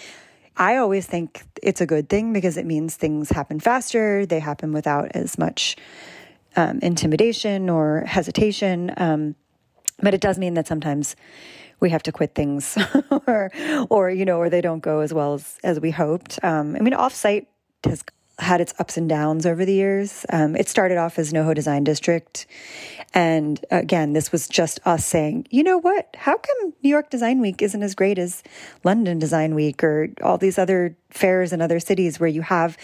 I always think it's a good thing because it means things happen faster, they happen without as much um, intimidation or hesitation. Um, but it does mean that sometimes we have to quit things or, or, you know, or they don't go as well as, as we hoped. Um, I mean, offsite has had its ups and downs over the years. Um, it started off as NoHo Design District. And again, this was just us saying, you know what? How come New York Design Week isn't as great as London Design Week or all these other fairs in other cities where you have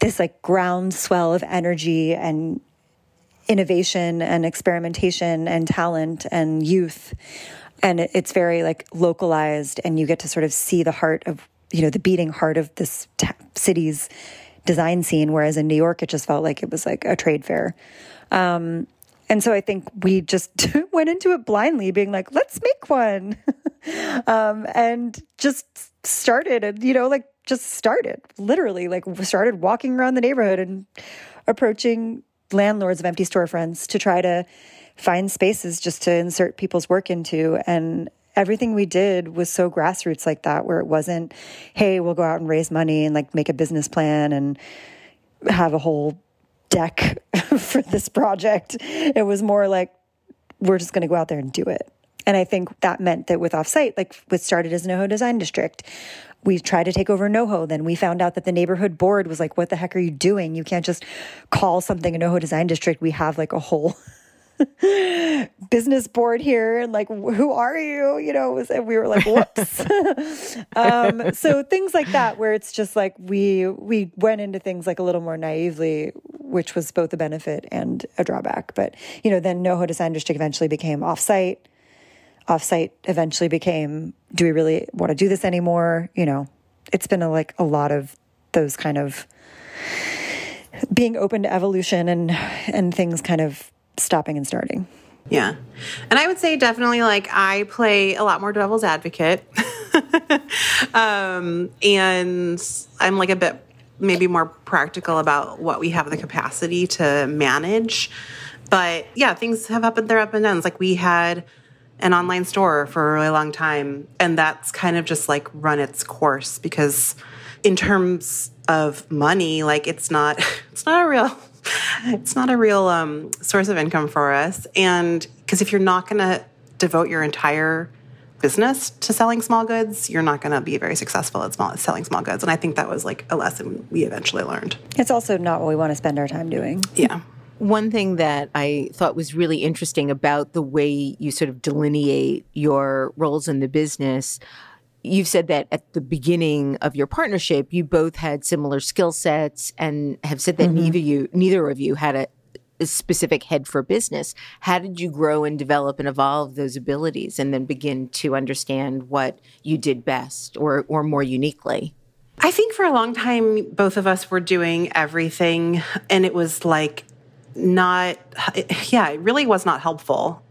this like groundswell of energy and innovation and experimentation and talent and youth? And it's very like localized, and you get to sort of see the heart of you know the beating heart of this t- city's design scene, whereas in New York, it just felt like it was like a trade fair. Um, And so I think we just went into it blindly, being like, let's make one. um, and just started and, you know, like just started literally, like started walking around the neighborhood and approaching landlords of empty storefronts to try to find spaces just to insert people's work into. And everything we did was so grassroots like that, where it wasn't, hey, we'll go out and raise money and like make a business plan and have a whole deck for this project. It was more like, we're just going to go out there and do it. And I think that meant that with Offsite, like what started as NoHo Design District, we tried to take over NoHo. Then we found out that the neighborhood board was like, what the heck are you doing? You can't just call something a NoHo Design District. We have like a whole business board here and like who are you? You know was, we were like whoops. Um, so things like that where it's just like we we went into things like a little more naively which was both a benefit and a drawback. But you know then noho design district eventually became offsite. Offsite eventually became do we really want to do this anymore? You know it's been a, like a lot of those kind of being open to evolution and and things kind of stopping and starting. Yeah. And I would say definitely like I play a lot more devil's advocate. um, and I'm like a bit maybe more practical about what we have the capacity to manage. But yeah, things have and their up and downs. Like we had an online store for a really long time, and that's kind of just like run its course because in terms of money, like it's not it's not a real it's not a real um, source of income for us. And because if you're not going to devote your entire business to selling small goods, you're not going to be very successful at small, selling small goods. And I think that was like a lesson we eventually learned. It's also not what we want to spend our time doing. Yeah. One thing that I thought was really interesting about the way you sort of delineate your roles in the business you've said that at the beginning of your partnership, you both had similar skill sets and have said that mm-hmm. neither you, neither of you had a, a, specific head for business. How did you grow and develop and evolve those abilities and then begin to understand what you did best or, or more uniquely? I think for a long time, both of us were doing everything and it was like not, yeah, it really was not helpful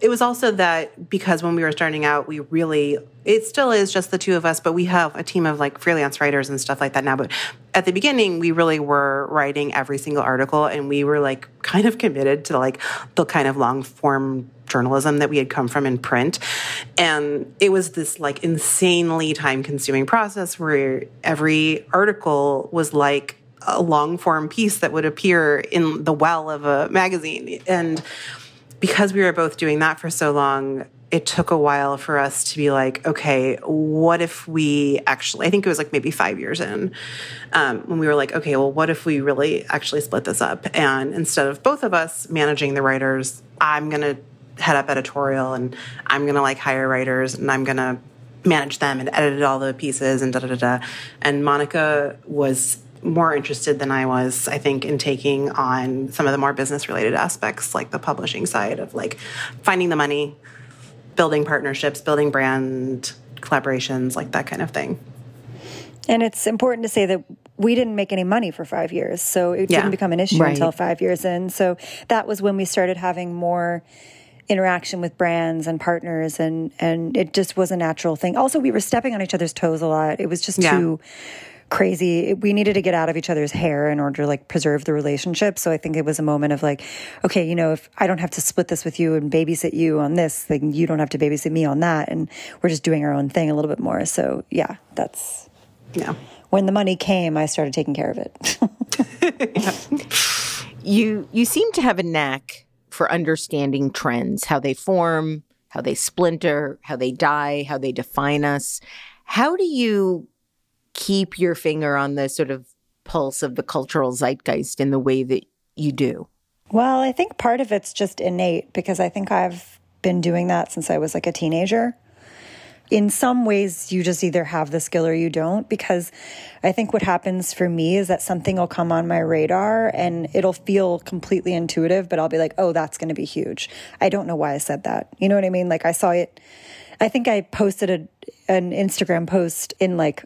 it was also that because when we were starting out, we really, it still is just the two of us, but we have a team of like freelance writers and stuff like that now. But at the beginning, we really were writing every single article and we were like kind of committed to like the kind of long form journalism that we had come from in print. And it was this like insanely time consuming process where every article was like a long form piece that would appear in the well of a magazine. And because we were both doing that for so long, it took a while for us to be like, okay, what if we actually, I think it was like maybe five years in, um, when we were like, okay, well, what if we really actually split this up? And instead of both of us managing the writers, I'm going to head up editorial and I'm going to like hire writers and I'm going to manage them and edit all the pieces and da da da da. And Monica was more interested than I was, I think, in taking on some of the more business related aspects, like the publishing side of like finding the money, building partnerships, building brand collaborations, like that kind of thing. And it's important to say that we didn't make any money for five years. So it yeah. didn't become an issue right. until five years in. So that was when we started having more interaction with brands and partners and and it just was a natural thing. Also we were stepping on each other's toes a lot. It was just yeah. too crazy. We needed to get out of each other's hair in order to like preserve the relationship. So I think it was a moment of like, okay, you know, if I don't have to split this with you and babysit you on this, then you don't have to babysit me on that. And we're just doing our own thing a little bit more. So yeah, that's, yeah. When the money came, I started taking care of it. You, you seem to have a knack for understanding trends, how they form, how they splinter, how they die, how they define us. How do you keep your finger on the sort of pulse of the cultural zeitgeist in the way that you do? Well, I think part of it's just innate because I think I've been doing that since I was like a teenager. In some ways, you just either have the skill or you don't. Because I think what happens for me is that something will come on my radar and it'll feel completely intuitive, but I'll be like, oh, that's going to be huge. I don't know why I said that. You know what I mean? Like, I saw it. I think I posted a, an Instagram post in like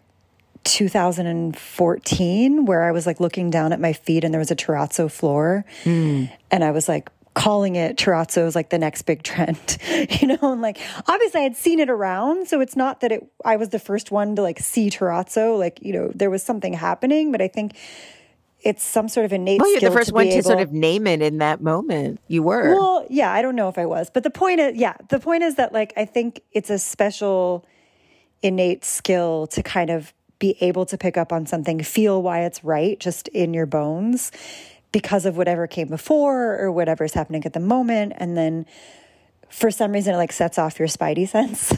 2014 where I was like looking down at my feet and there was a terrazzo floor. Mm. And I was like calling it terrazzo is like the next big trend, you know, and like obviously I had seen it around. So it's not that it, I was the first one to like see terrazzo, like, you know, there was something happening, but I think it's some sort of innate well, you're the first to one be to sort of name it in that moment. You were. Well, yeah, I don't know if I was, but the point is, yeah, the point is that like I think it's a special innate skill to kind of be able to pick up on something, feel why it's right just in your bones because of whatever came before or whatever's happening at the moment. And then for some reason it like sets off your spidey sense.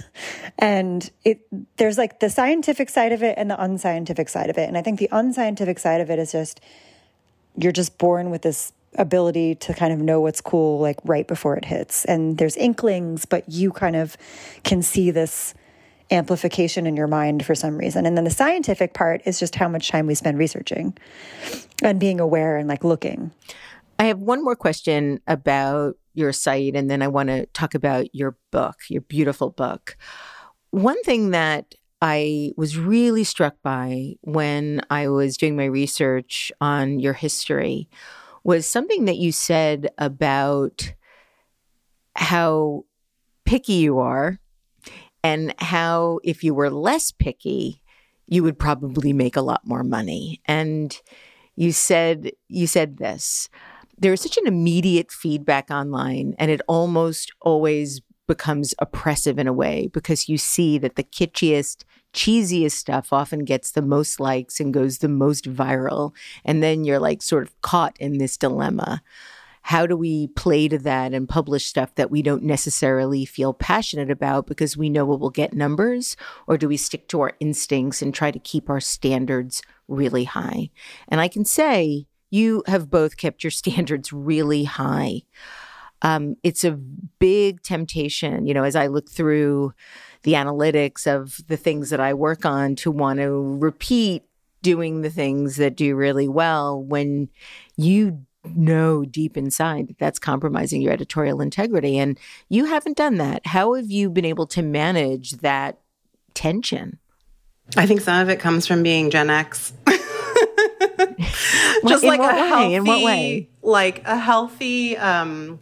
And it there's like the scientific side of it and the unscientific side of it. And i think the unscientific side of it is just you're just born with this ability to kind of know what's cool like right before it hits. And there's inklings but you kind of can see this amplification in your mind for some reason and then the scientific part is just how much time we spend researching and being aware and like looking I have one more question about your site, and then I want to talk about your book, your beautiful book. One thing that I was really struck by when I was doing my research on your history was something that you said about how picky you are and how if you were less picky, you would probably make a lot more money. And you said you said this there's such an immediate feedback online and it almost always becomes oppressive in a way because you see that the kitschiest cheesiest stuff often gets the most likes and goes the most viral and then you're like sort of caught in this dilemma how do we play to that and publish stuff that we don't necessarily feel passionate about because we know it will get numbers or do we stick to our instincts and try to keep our standards really high and i can say you have both kept your standards really high. Um, it's a big temptation, you know, as I look through the analytics of the things that I work on to want to repeat doing the things that do really well when you know deep inside that that's compromising your editorial integrity. And you haven't done that. How have you been able to manage that tension? I think some of it comes from being Gen X. just in like a way? healthy, In what way? like a healthy um,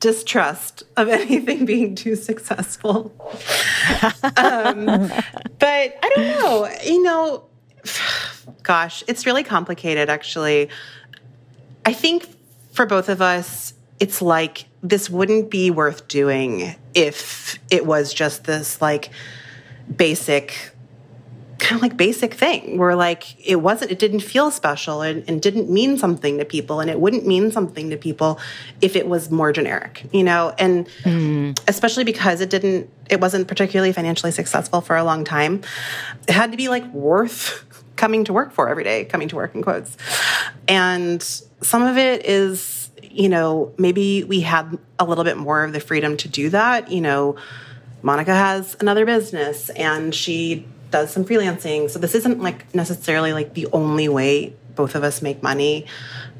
distrust of anything being too successful. um, but I don't know. You know, gosh, it's really complicated. Actually, I think for both of us, it's like this wouldn't be worth doing if it was just this like basic kind of like basic thing where like it wasn't it didn't feel special and, and didn't mean something to people and it wouldn't mean something to people if it was more generic you know and mm. especially because it didn't it wasn't particularly financially successful for a long time it had to be like worth coming to work for every day coming to work in quotes and some of it is you know maybe we had a little bit more of the freedom to do that you know Monica has another business and she does some freelancing. So this isn't like necessarily like the only way both of us make money.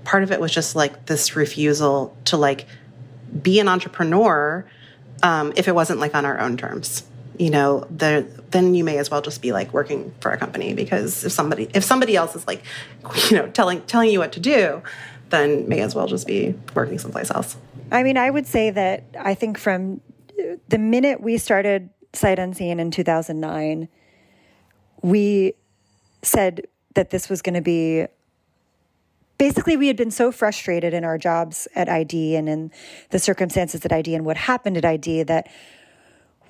Part of it was just like this refusal to like be an entrepreneur um, if it wasn't like on our own terms. You know, the, then you may as well just be like working for a company because if somebody if somebody else is like, you know, telling telling you what to do, then may as well just be working someplace else. I mean, I would say that I think from the minute we started Sight Unseen in 2009, we said that this was going to be basically we had been so frustrated in our jobs at ID and in the circumstances at ID and what happened at ID that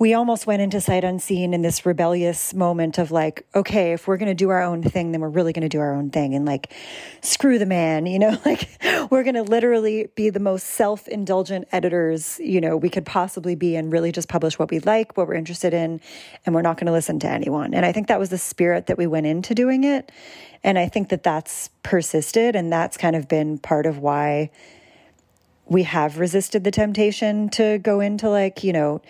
we almost went into sight unseen in this rebellious moment of like, okay, if we're going to do our own thing, then we're really going to do our own thing and like screw the man, you know, like we're going to literally be the most self indulgent editors, you know, we could possibly be and really just publish what we like, what we're interested in, and we're not going to listen to anyone. And I think that was the spirit that we went into doing it. And I think that that's persisted and that's kind of been part of why we have resisted the temptation to go into like, you know,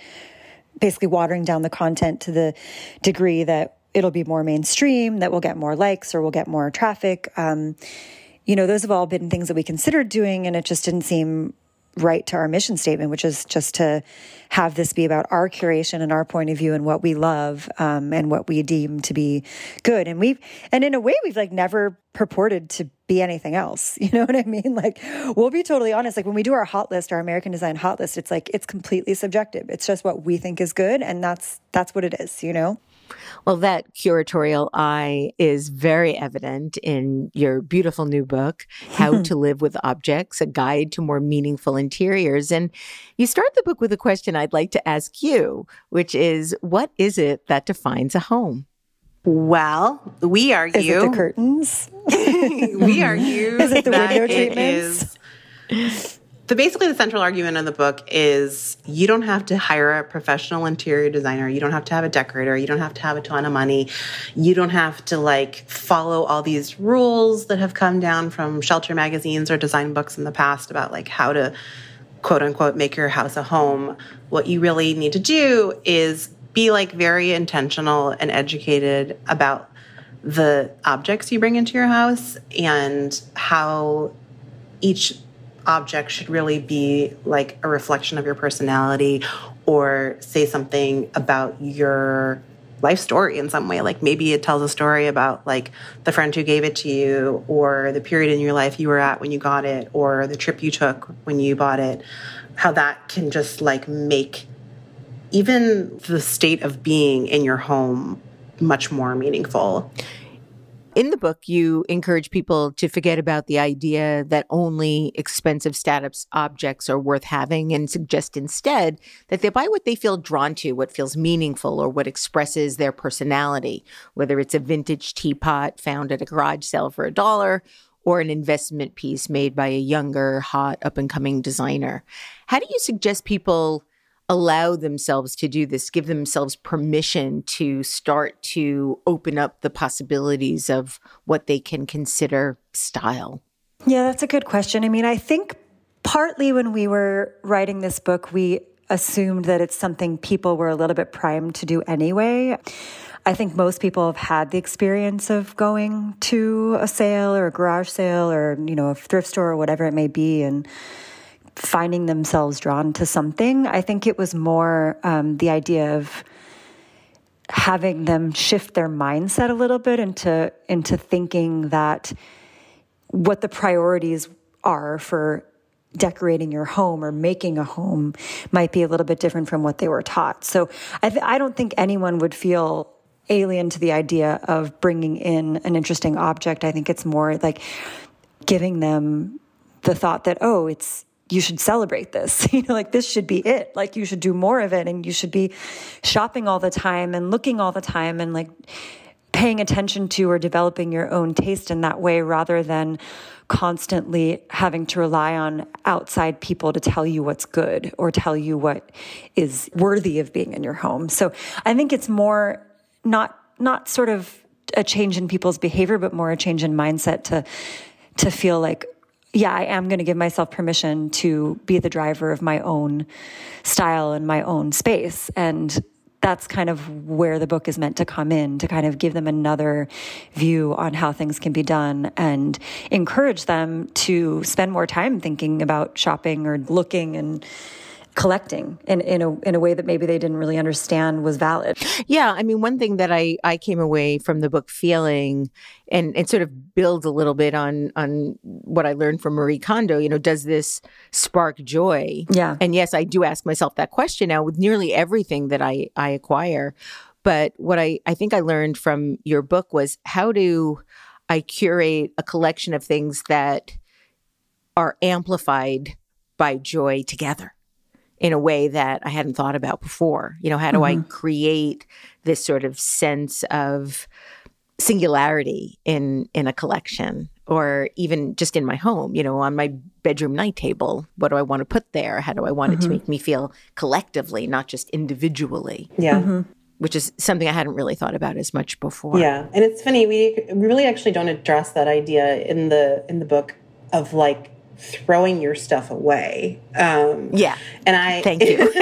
basically watering down the content to the degree that it'll be more mainstream, that we'll get more likes or we'll get more traffic. Um, you know, those have all been things that we considered doing, and it just didn't seem right to our mission statement, which is just to have this be about our curation and our point of view and what we love um, and what we deem to be good. And we've, and in a way, we've like never purported to be anything else. You know what I mean? Like, we'll be totally honest. Like, when we do our hot list, our American design hot list, it's like, it's completely subjective. It's just what we think is good. And that's, that's what it is, you know? Well, that curatorial eye is very evident in your beautiful new book, How to Live with Objects, a guide to more meaningful interiors. And you start the book with a question I'd like to ask you, which is what is it that defines a home? Well, we argue. Is it the curtains? we argue. Is it the window treatments? So basically, the central argument in the book is you don't have to hire a professional interior designer. You don't have to have a decorator. You don't have to have a ton of money. You don't have to like follow all these rules that have come down from shelter magazines or design books in the past about like how to quote unquote make your house a home. What you really need to do is be like very intentional and educated about the objects you bring into your house and how each object should really be like a reflection of your personality or say something about your life story in some way. Like maybe it tells a story about like the friend who gave it to you or the period in your life you were at when you got it or the trip you took when you bought it. How that can just like make even the state of being in your home much more meaningful in the book, you encourage people to forget about the idea that only expensive status objects are worth having and suggest instead that they buy what they feel drawn to, what feels meaningful or what expresses their personality, whether it's a vintage teapot found at a garage sale for a dollar or an investment piece made by a younger, hot, up and coming designer. How do you suggest people allow themselves to do this, give themselves permission to start to open up the possibilities of what they can consider style? Yeah, that's a good question. I mean, I think partly when we were writing this book, we assumed that it's something people were a little bit primed to do anyway. I think most people have had the experience of going to a sale or a garage sale or, you know, a thrift store or whatever it may be and finding themselves drawn to something. I think it was more um, the idea of having them shift their mindset a little bit into into thinking that what the priorities are for decorating your home or making a home might be a little bit different from what they were taught. So I, th- I don't think anyone would feel alien to the idea of bringing in an interesting object. I think it's more like giving them the thought that, oh, it's you should celebrate this. You know, like this should be it. Like you should do more of it and you should be shopping all the time and looking all the time and like paying attention to or developing your own taste in that way rather than constantly having to rely on outside people to tell you what's good or tell you what is worthy of being in your home. So I think it's more not not sort of a change in people's behavior but more a change in mindset to to feel like yeah, I am going to give myself permission to be the driver of my own style and my own space. And that's kind of where the book is meant to come in to kind of give them another view on how things can be done and encourage them to spend more time thinking about shopping or looking and collecting in, in a in a way that maybe they didn't really understand was valid. Yeah, I mean, one thing that I I came away from the book feeling, and and sort of builds a little bit on on what I learned from Marie Kondo. You know, does this spark joy? Yeah, and yes, I do ask myself that question now with nearly everything that I I acquire. But what I I think I learned from your book was how do I curate a collection of things that are amplified by joy together in a way that I hadn't thought about before. You know, how do mm-hmm. I create this sort of sense of singularity in in a collection or even just in my home, you know, on my bedroom night table, what do I want to put there? How do I want mm-hmm. it to mm-hmm. make me feel collectively, not just individually? Yeah. Mm-hmm. Which is something I hadn't really thought about as much before. Yeah. And it's funny, we really actually don't address that idea in the in the book of like throwing your stuff away. Um, yeah. And I thank you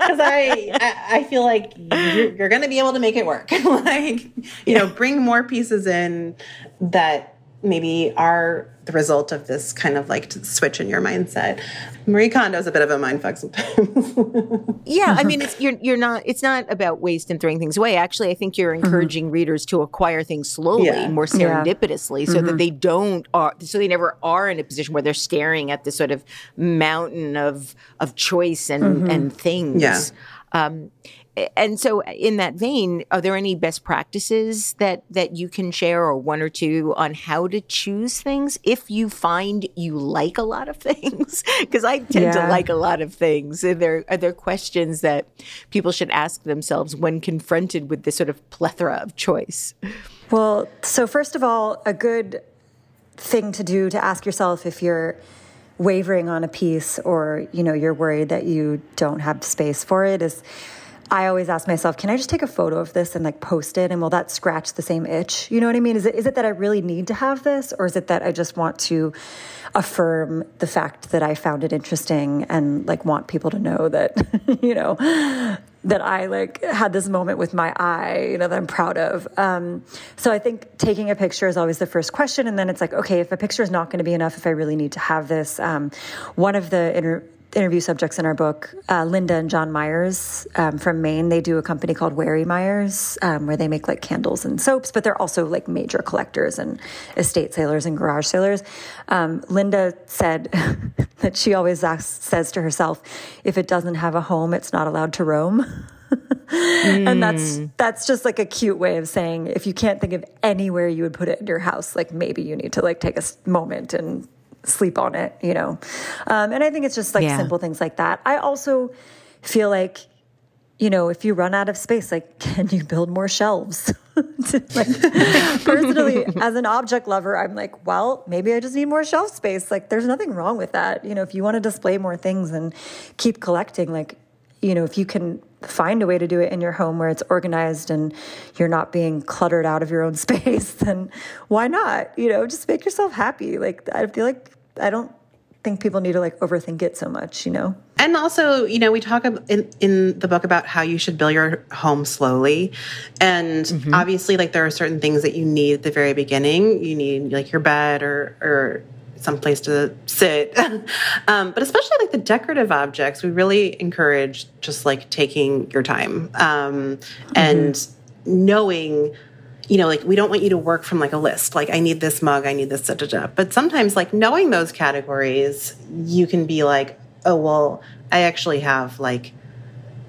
because I, I, I feel like you're, you're going to be able to make it work. like you know, bring more pieces in that maybe are the result of this kind of like switch in your mindset. Marie Kondo's a bit of a mindfuck sometimes. yeah, I mean, it's you're you're not. It's not about waste and throwing things away. Actually, I think you're mm-hmm. encouraging mm-hmm. readers to acquire things slowly, yeah. more serendipitously, yeah. so mm-hmm. that they don't are so they never are in a position where they're staring at this sort of mountain of of choice and mm-hmm. and things. Yeah. Um, and so in that vein are there any best practices that that you can share or one or two on how to choose things if you find you like a lot of things? Because i tend yeah. to like a lot of things. Are there are there questions that people should ask themselves when confronted with this sort of plethora of choice? Well so first of all a good thing to do to ask yourself if you're wavering on a piece or you know you're worried that you don't have space for it is I always ask myself, can I just take a photo of this and like post it and will that scratch the same itch? You know what I mean? Is it is it that I really need to have this or is it that I just want to affirm the fact that I found it interesting and like want people to know that, you know, that I like had this moment with my eye, you know, that I'm proud of. Um, so I think taking a picture is always the first question. And then it's like, okay, if a picture is not going to be enough, if I really need to have this, um, one of the inter- interview subjects in our book, uh, Linda and John Meyers um, from Maine, they do a company called Wary Meyers, um, where they make like candles and soaps, but they're also like major collectors and estate sailors and garage sailors. Um, Linda said that she always asks, says to herself, if it doesn't have a home, it's not allowed to roam. mm. And that's hmm. that's just like a cute way of saying if you can't think of anywhere you would put it in your house, like maybe you need to like take a moment and sleep on it, you know. Um, and I think it's just like yeah. simple things like that. I also feel like, you know, if you run out of space, like, can you build more shelves? like, personally, as an object lover, I'm like, well, maybe I just need more shelf space. Like, there's nothing wrong with that. You know, if you want to display more things and keep collecting, like, you know, if you can find a way to do it in your home where it's organized and you're not being cluttered out of your own space, then why not? You know, just make yourself happy. Like, I feel like I don't think people need to like overthink it so much, you know? And also, you know, we talk in, in the book about how you should build your home slowly. And mm-hmm. obviously, like, there are certain things that you need at the very beginning. You need, like, your bed or, or someplace to sit. um, but especially like the decorative objects, we really encourage just like taking your time um, mm-hmm. and knowing you know, like we don't want you to work from like a list, like I need this mug, I need this, da, da, da. But sometimes, like knowing those categories, you can be like, oh, well, I actually have like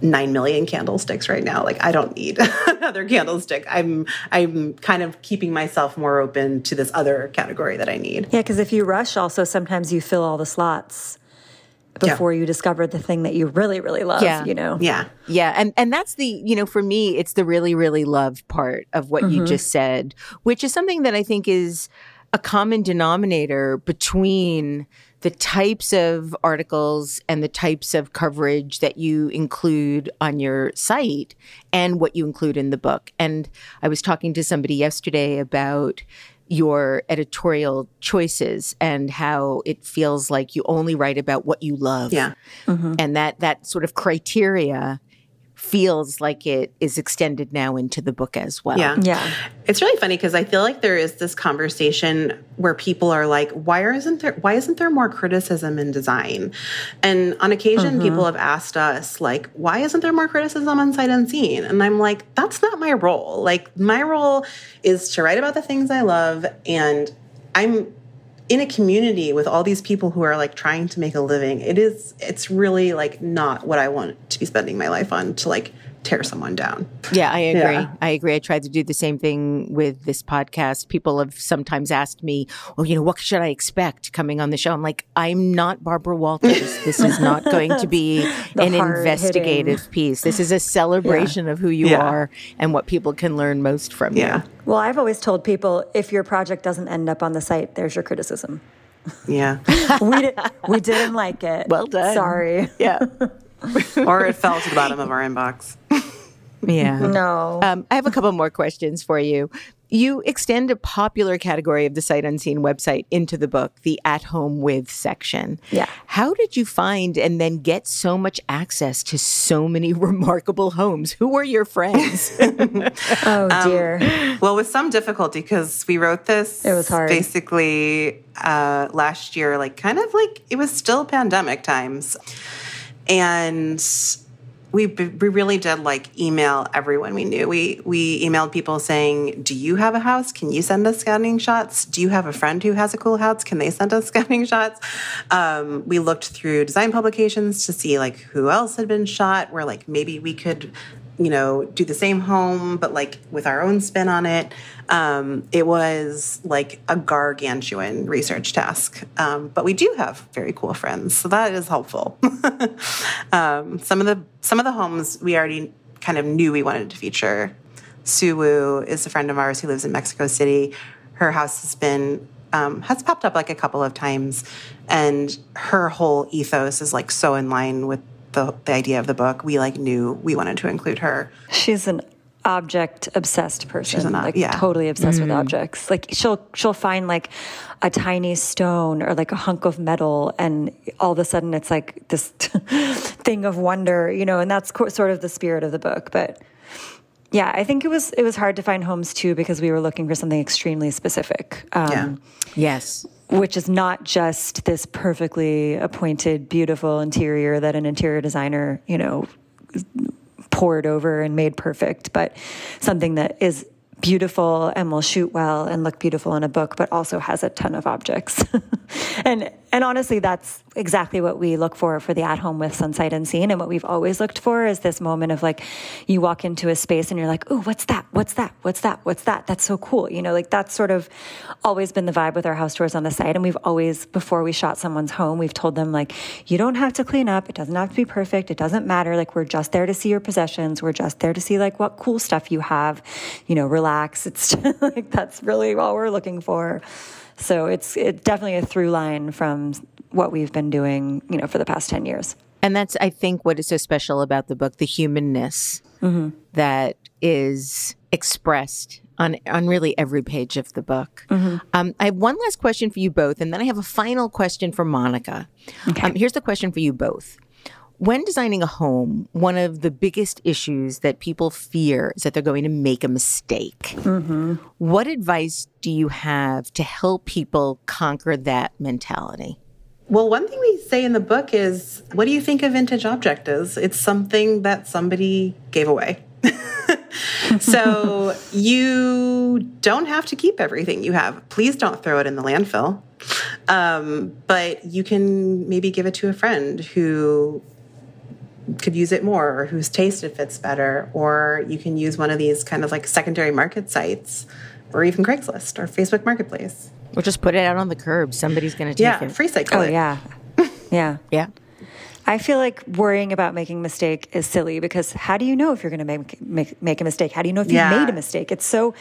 9 million candlesticks right now like i don't need another candlestick i'm i'm kind of keeping myself more open to this other category that i need yeah because if you rush also sometimes you fill all the slots before yeah. you discover the thing that you really really love yeah. you know yeah yeah and and that's the you know for me it's the really really love part of what mm-hmm. you just said which is something that i think is a common denominator between the types of articles and the types of coverage that you include on your site and what you include in the book. And I was talking to somebody yesterday about your editorial choices and how it feels like you only write about what you love. Yeah. Mm-hmm. And that that sort of criteria feels like it is extended now into the book as well. Yeah. Yeah. It's really funny because I feel like there is this conversation where people are like, why isn't there why isn't there more criticism in design? And on occasion mm-hmm. people have asked us, like, why isn't there more criticism on sight unseen? And I'm like, that's not my role. Like my role is to write about the things I love and I'm in a community with all these people who are like trying to make a living it is it's really like not what i want to be spending my life on to like tear someone down. Yeah, I agree. Yeah. I agree. I tried to do the same thing with this podcast. People have sometimes asked me, "Well, you know, what should I expect coming on the show?" I'm like, "I'm not Barbara Walters. This is not going to be an investigative hitting. piece. This is a celebration yeah. of who you yeah. are and what people can learn most from you." Well, I've always told people if your project doesn't end up on the site, there's your criticism. Yeah. we did, we didn't like it. Well done. Sorry. Yeah. or it fell to the bottom of our inbox. Yeah. No. Um, I have a couple more questions for you. You extend a popular category of the Sight Unseen website into the book, the At Home With section. Yeah. How did you find and then get so much access to so many remarkable homes? Who were your friends? oh, dear. Um, well, with some difficulty because we wrote this. It was hard. Basically, uh, last year, like kind of like it was still pandemic times. And we, we really did like email everyone we knew. We we emailed people saying, "Do you have a house? Can you send us scouting shots? Do you have a friend who has a cool house? Can they send us scouting shots?" Um, we looked through design publications to see like who else had been shot. Where like maybe we could you know, do the same home, but like with our own spin on it. Um, it was like a gargantuan research task. Um, but we do have very cool friends, so that is helpful. um, some of the some of the homes we already kind of knew we wanted to feature. Su Wu is a friend of ours who lives in Mexico City. Her house has been um, has popped up like a couple of times, and her whole ethos is like so in line with the, the idea of the book, we like knew we wanted to include her. She's an object obsessed person. She's an, like yeah. totally obsessed mm. with objects. Like she'll she'll find like a tiny stone or like a hunk of metal, and all of a sudden it's like this thing of wonder, you know. And that's co- sort of the spirit of the book, but. Yeah, I think it was it was hard to find homes too because we were looking for something extremely specific. Um, yeah. Yes which is not just this perfectly appointed, beautiful interior that an interior designer, you know, poured over and made perfect, but something that is beautiful and will shoot well and look beautiful in a book, but also has a ton of objects. and and honestly, that's exactly what we look for for the at home with Sun Sight Unseen. And what we've always looked for is this moment of like, you walk into a space and you're like, oh, what's that? What's that? What's that? What's that? That's so cool. You know, like that's sort of always been the vibe with our house tours on the site. And we've always, before we shot someone's home, we've told them like, you don't have to clean up. It doesn't have to be perfect. It doesn't matter. Like we're just there to see your possessions. We're just there to see like what cool stuff you have. You know, relax. It's like that's really all we're looking for. So it's it's definitely a through line from what we've been doing, you know, for the past 10 years. And that's, I think, what is so special about the book, the humanness mm-hmm. that is expressed on, on really every page of the book. Mm-hmm. Um, I have one last question for you both, and then I have a final question for Monica. Okay. Um, here's the question for you both. When designing a home, one of the biggest issues that people fear is that they're going to make a mistake. Mm-hmm. What advice do you have to help people conquer that mentality? Well, one thing we say in the book is what do you think a vintage object is? It's something that somebody gave away. so you don't have to keep everything you have. Please don't throw it in the landfill. Um, but you can maybe give it to a friend who could use it more or whose taste it fits better or you can use one of these kind of like secondary market sites or even craigslist or facebook marketplace or just put it out on the curb somebody's going to take yeah, it Freecycle oh it. yeah yeah yeah I feel like worrying about making a mistake is silly because how do you know if you're going to make, make make a mistake? How do you know if yeah. you made a mistake? It's so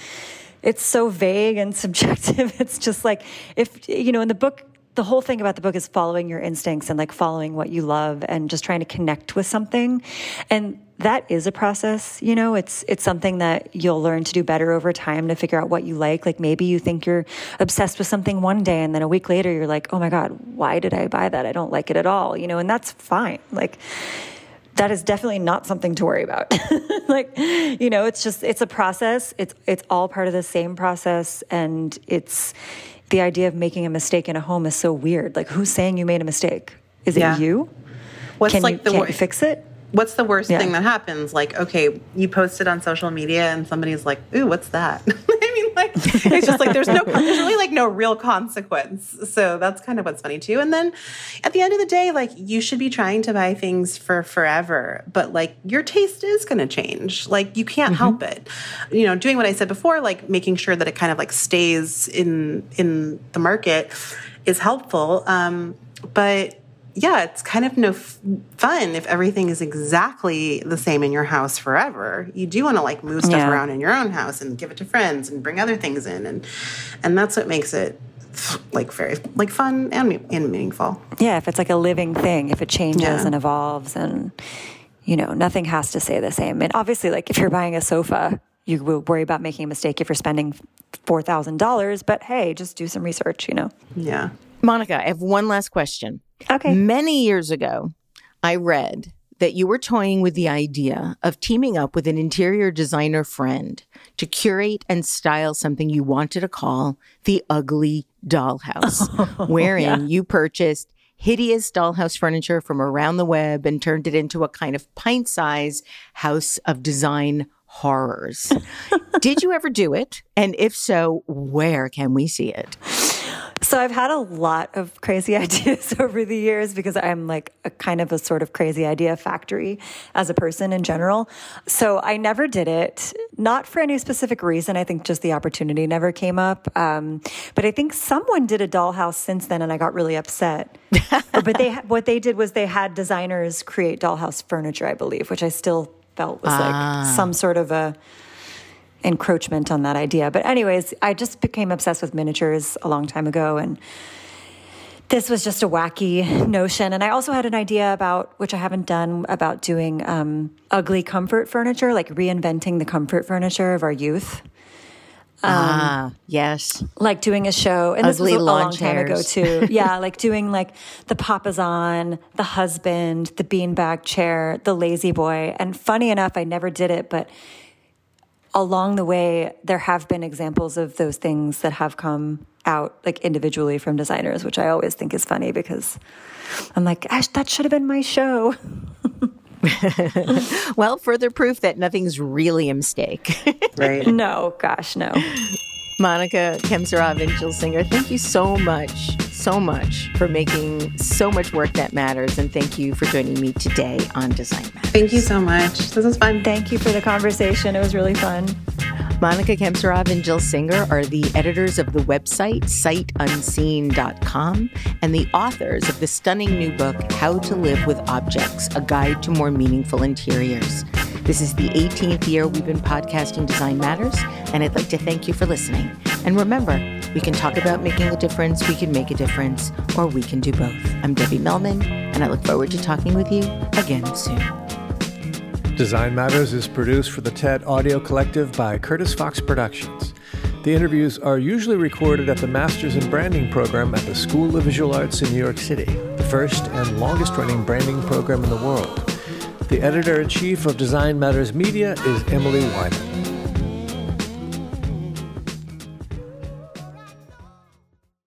it's so vague and subjective. It's just like if you know in the book the whole thing about the book is following your instincts and like following what you love and just trying to connect with something. And that is a process, you know, it's it's something that you'll learn to do better over time to figure out what you like. Like maybe you think you're obsessed with something one day and then a week later you're like, "Oh my god, why did I buy that? I don't like it at all." You know, and that's fine. Like that is definitely not something to worry about. like, you know, it's just it's a process. It's it's all part of the same process and it's the idea of making a mistake in a home is so weird. Like, who's saying you made a mistake? Is yeah. it you? What's can like you, the can't you fix it? What's the worst yeah. thing that happens? Like, okay, you post it on social media and somebody's like, "Ooh, what's that?" I mean, like, it's just like there's no, there's really like no real consequence. So that's kind of what's funny too. And then at the end of the day, like, you should be trying to buy things for forever, but like your taste is going to change. Like, you can't mm-hmm. help it. You know, doing what I said before, like making sure that it kind of like stays in in the market is helpful. Um, but yeah, it's kind of no f- fun if everything is exactly the same in your house forever. You do want to like move stuff yeah. around in your own house and give it to friends and bring other things in, and and that's what makes it like very like fun and, and meaningful. Yeah, if it's like a living thing, if it changes yeah. and evolves, and you know, nothing has to stay the same. And obviously, like if you're buying a sofa, you would worry about making a mistake if you're spending $4,000, but hey, just do some research, you know? Yeah. Monica, I have one last question. Okay. Many years ago, I read that you were toying with the idea of teaming up with an interior designer friend to curate and style something you wanted to call the ugly dollhouse, oh, wherein you purchased hideous dollhouse furniture from around the web and turned it into a kind of pint size house of design horrors. Did you ever do it? And if so, where can we see it? So I've had a lot of crazy ideas over the years because I'm like a kind of a sort of crazy idea factory as a person in general. So I never did it, not for any specific reason. I think just the opportunity never came up. Um, but I think someone did a dollhouse since then, and I got really upset. but they what they did was they had designers create dollhouse furniture, I believe, which I still felt was like some sort of a encroachment on that idea. But anyways, I just became obsessed with miniatures a long time ago and this was just a wacky notion. And I also had an idea about, which I haven't done, about doing um, ugly comfort furniture, like reinventing the comfort furniture of our youth. ah, yes. Like doing a show, and this was a, a long time ago too. Yeah, like doing like the Papasan, the husband, the beanbag chair, the La-Z-Boy. And funny enough, I never did it, but along the way, there have been examples of those things that have come out like individually from designers, which I always think is funny because I'm like, Ash, that should have been my show. Well, further proof that nothing's really a mistake. Right. no, gosh, no. Monica Khemsurov and Jill Singer, thank you so much, so much for making so much work that matters. And thank you for joining me today on Design Matters. Thank you so much. This was fun. Thank you for the conversation. It was really fun. Monica Khemsurov and Jill Singer are the editors of the website sightunseen.com and the authors of the stunning new book, How to Live with Objects A Guide to More Meaningful Interiors. This is the 18th year we've been podcasting Design Matters, and I'd like to thank you for listening. And remember, we can talk about making a difference, we can make a difference, or we can do both. I'm Debbie Millman, and I look forward to talking with you again soon. Design Matters is produced for the TED Audio Collective by Curtis Fox Productions. The interviews are usually recorded at the Masters in Branding program at the School of Visual Arts in New York City, the first and longest running branding program in the world. The editor in chief of Design Matters Media is Emily Wyman.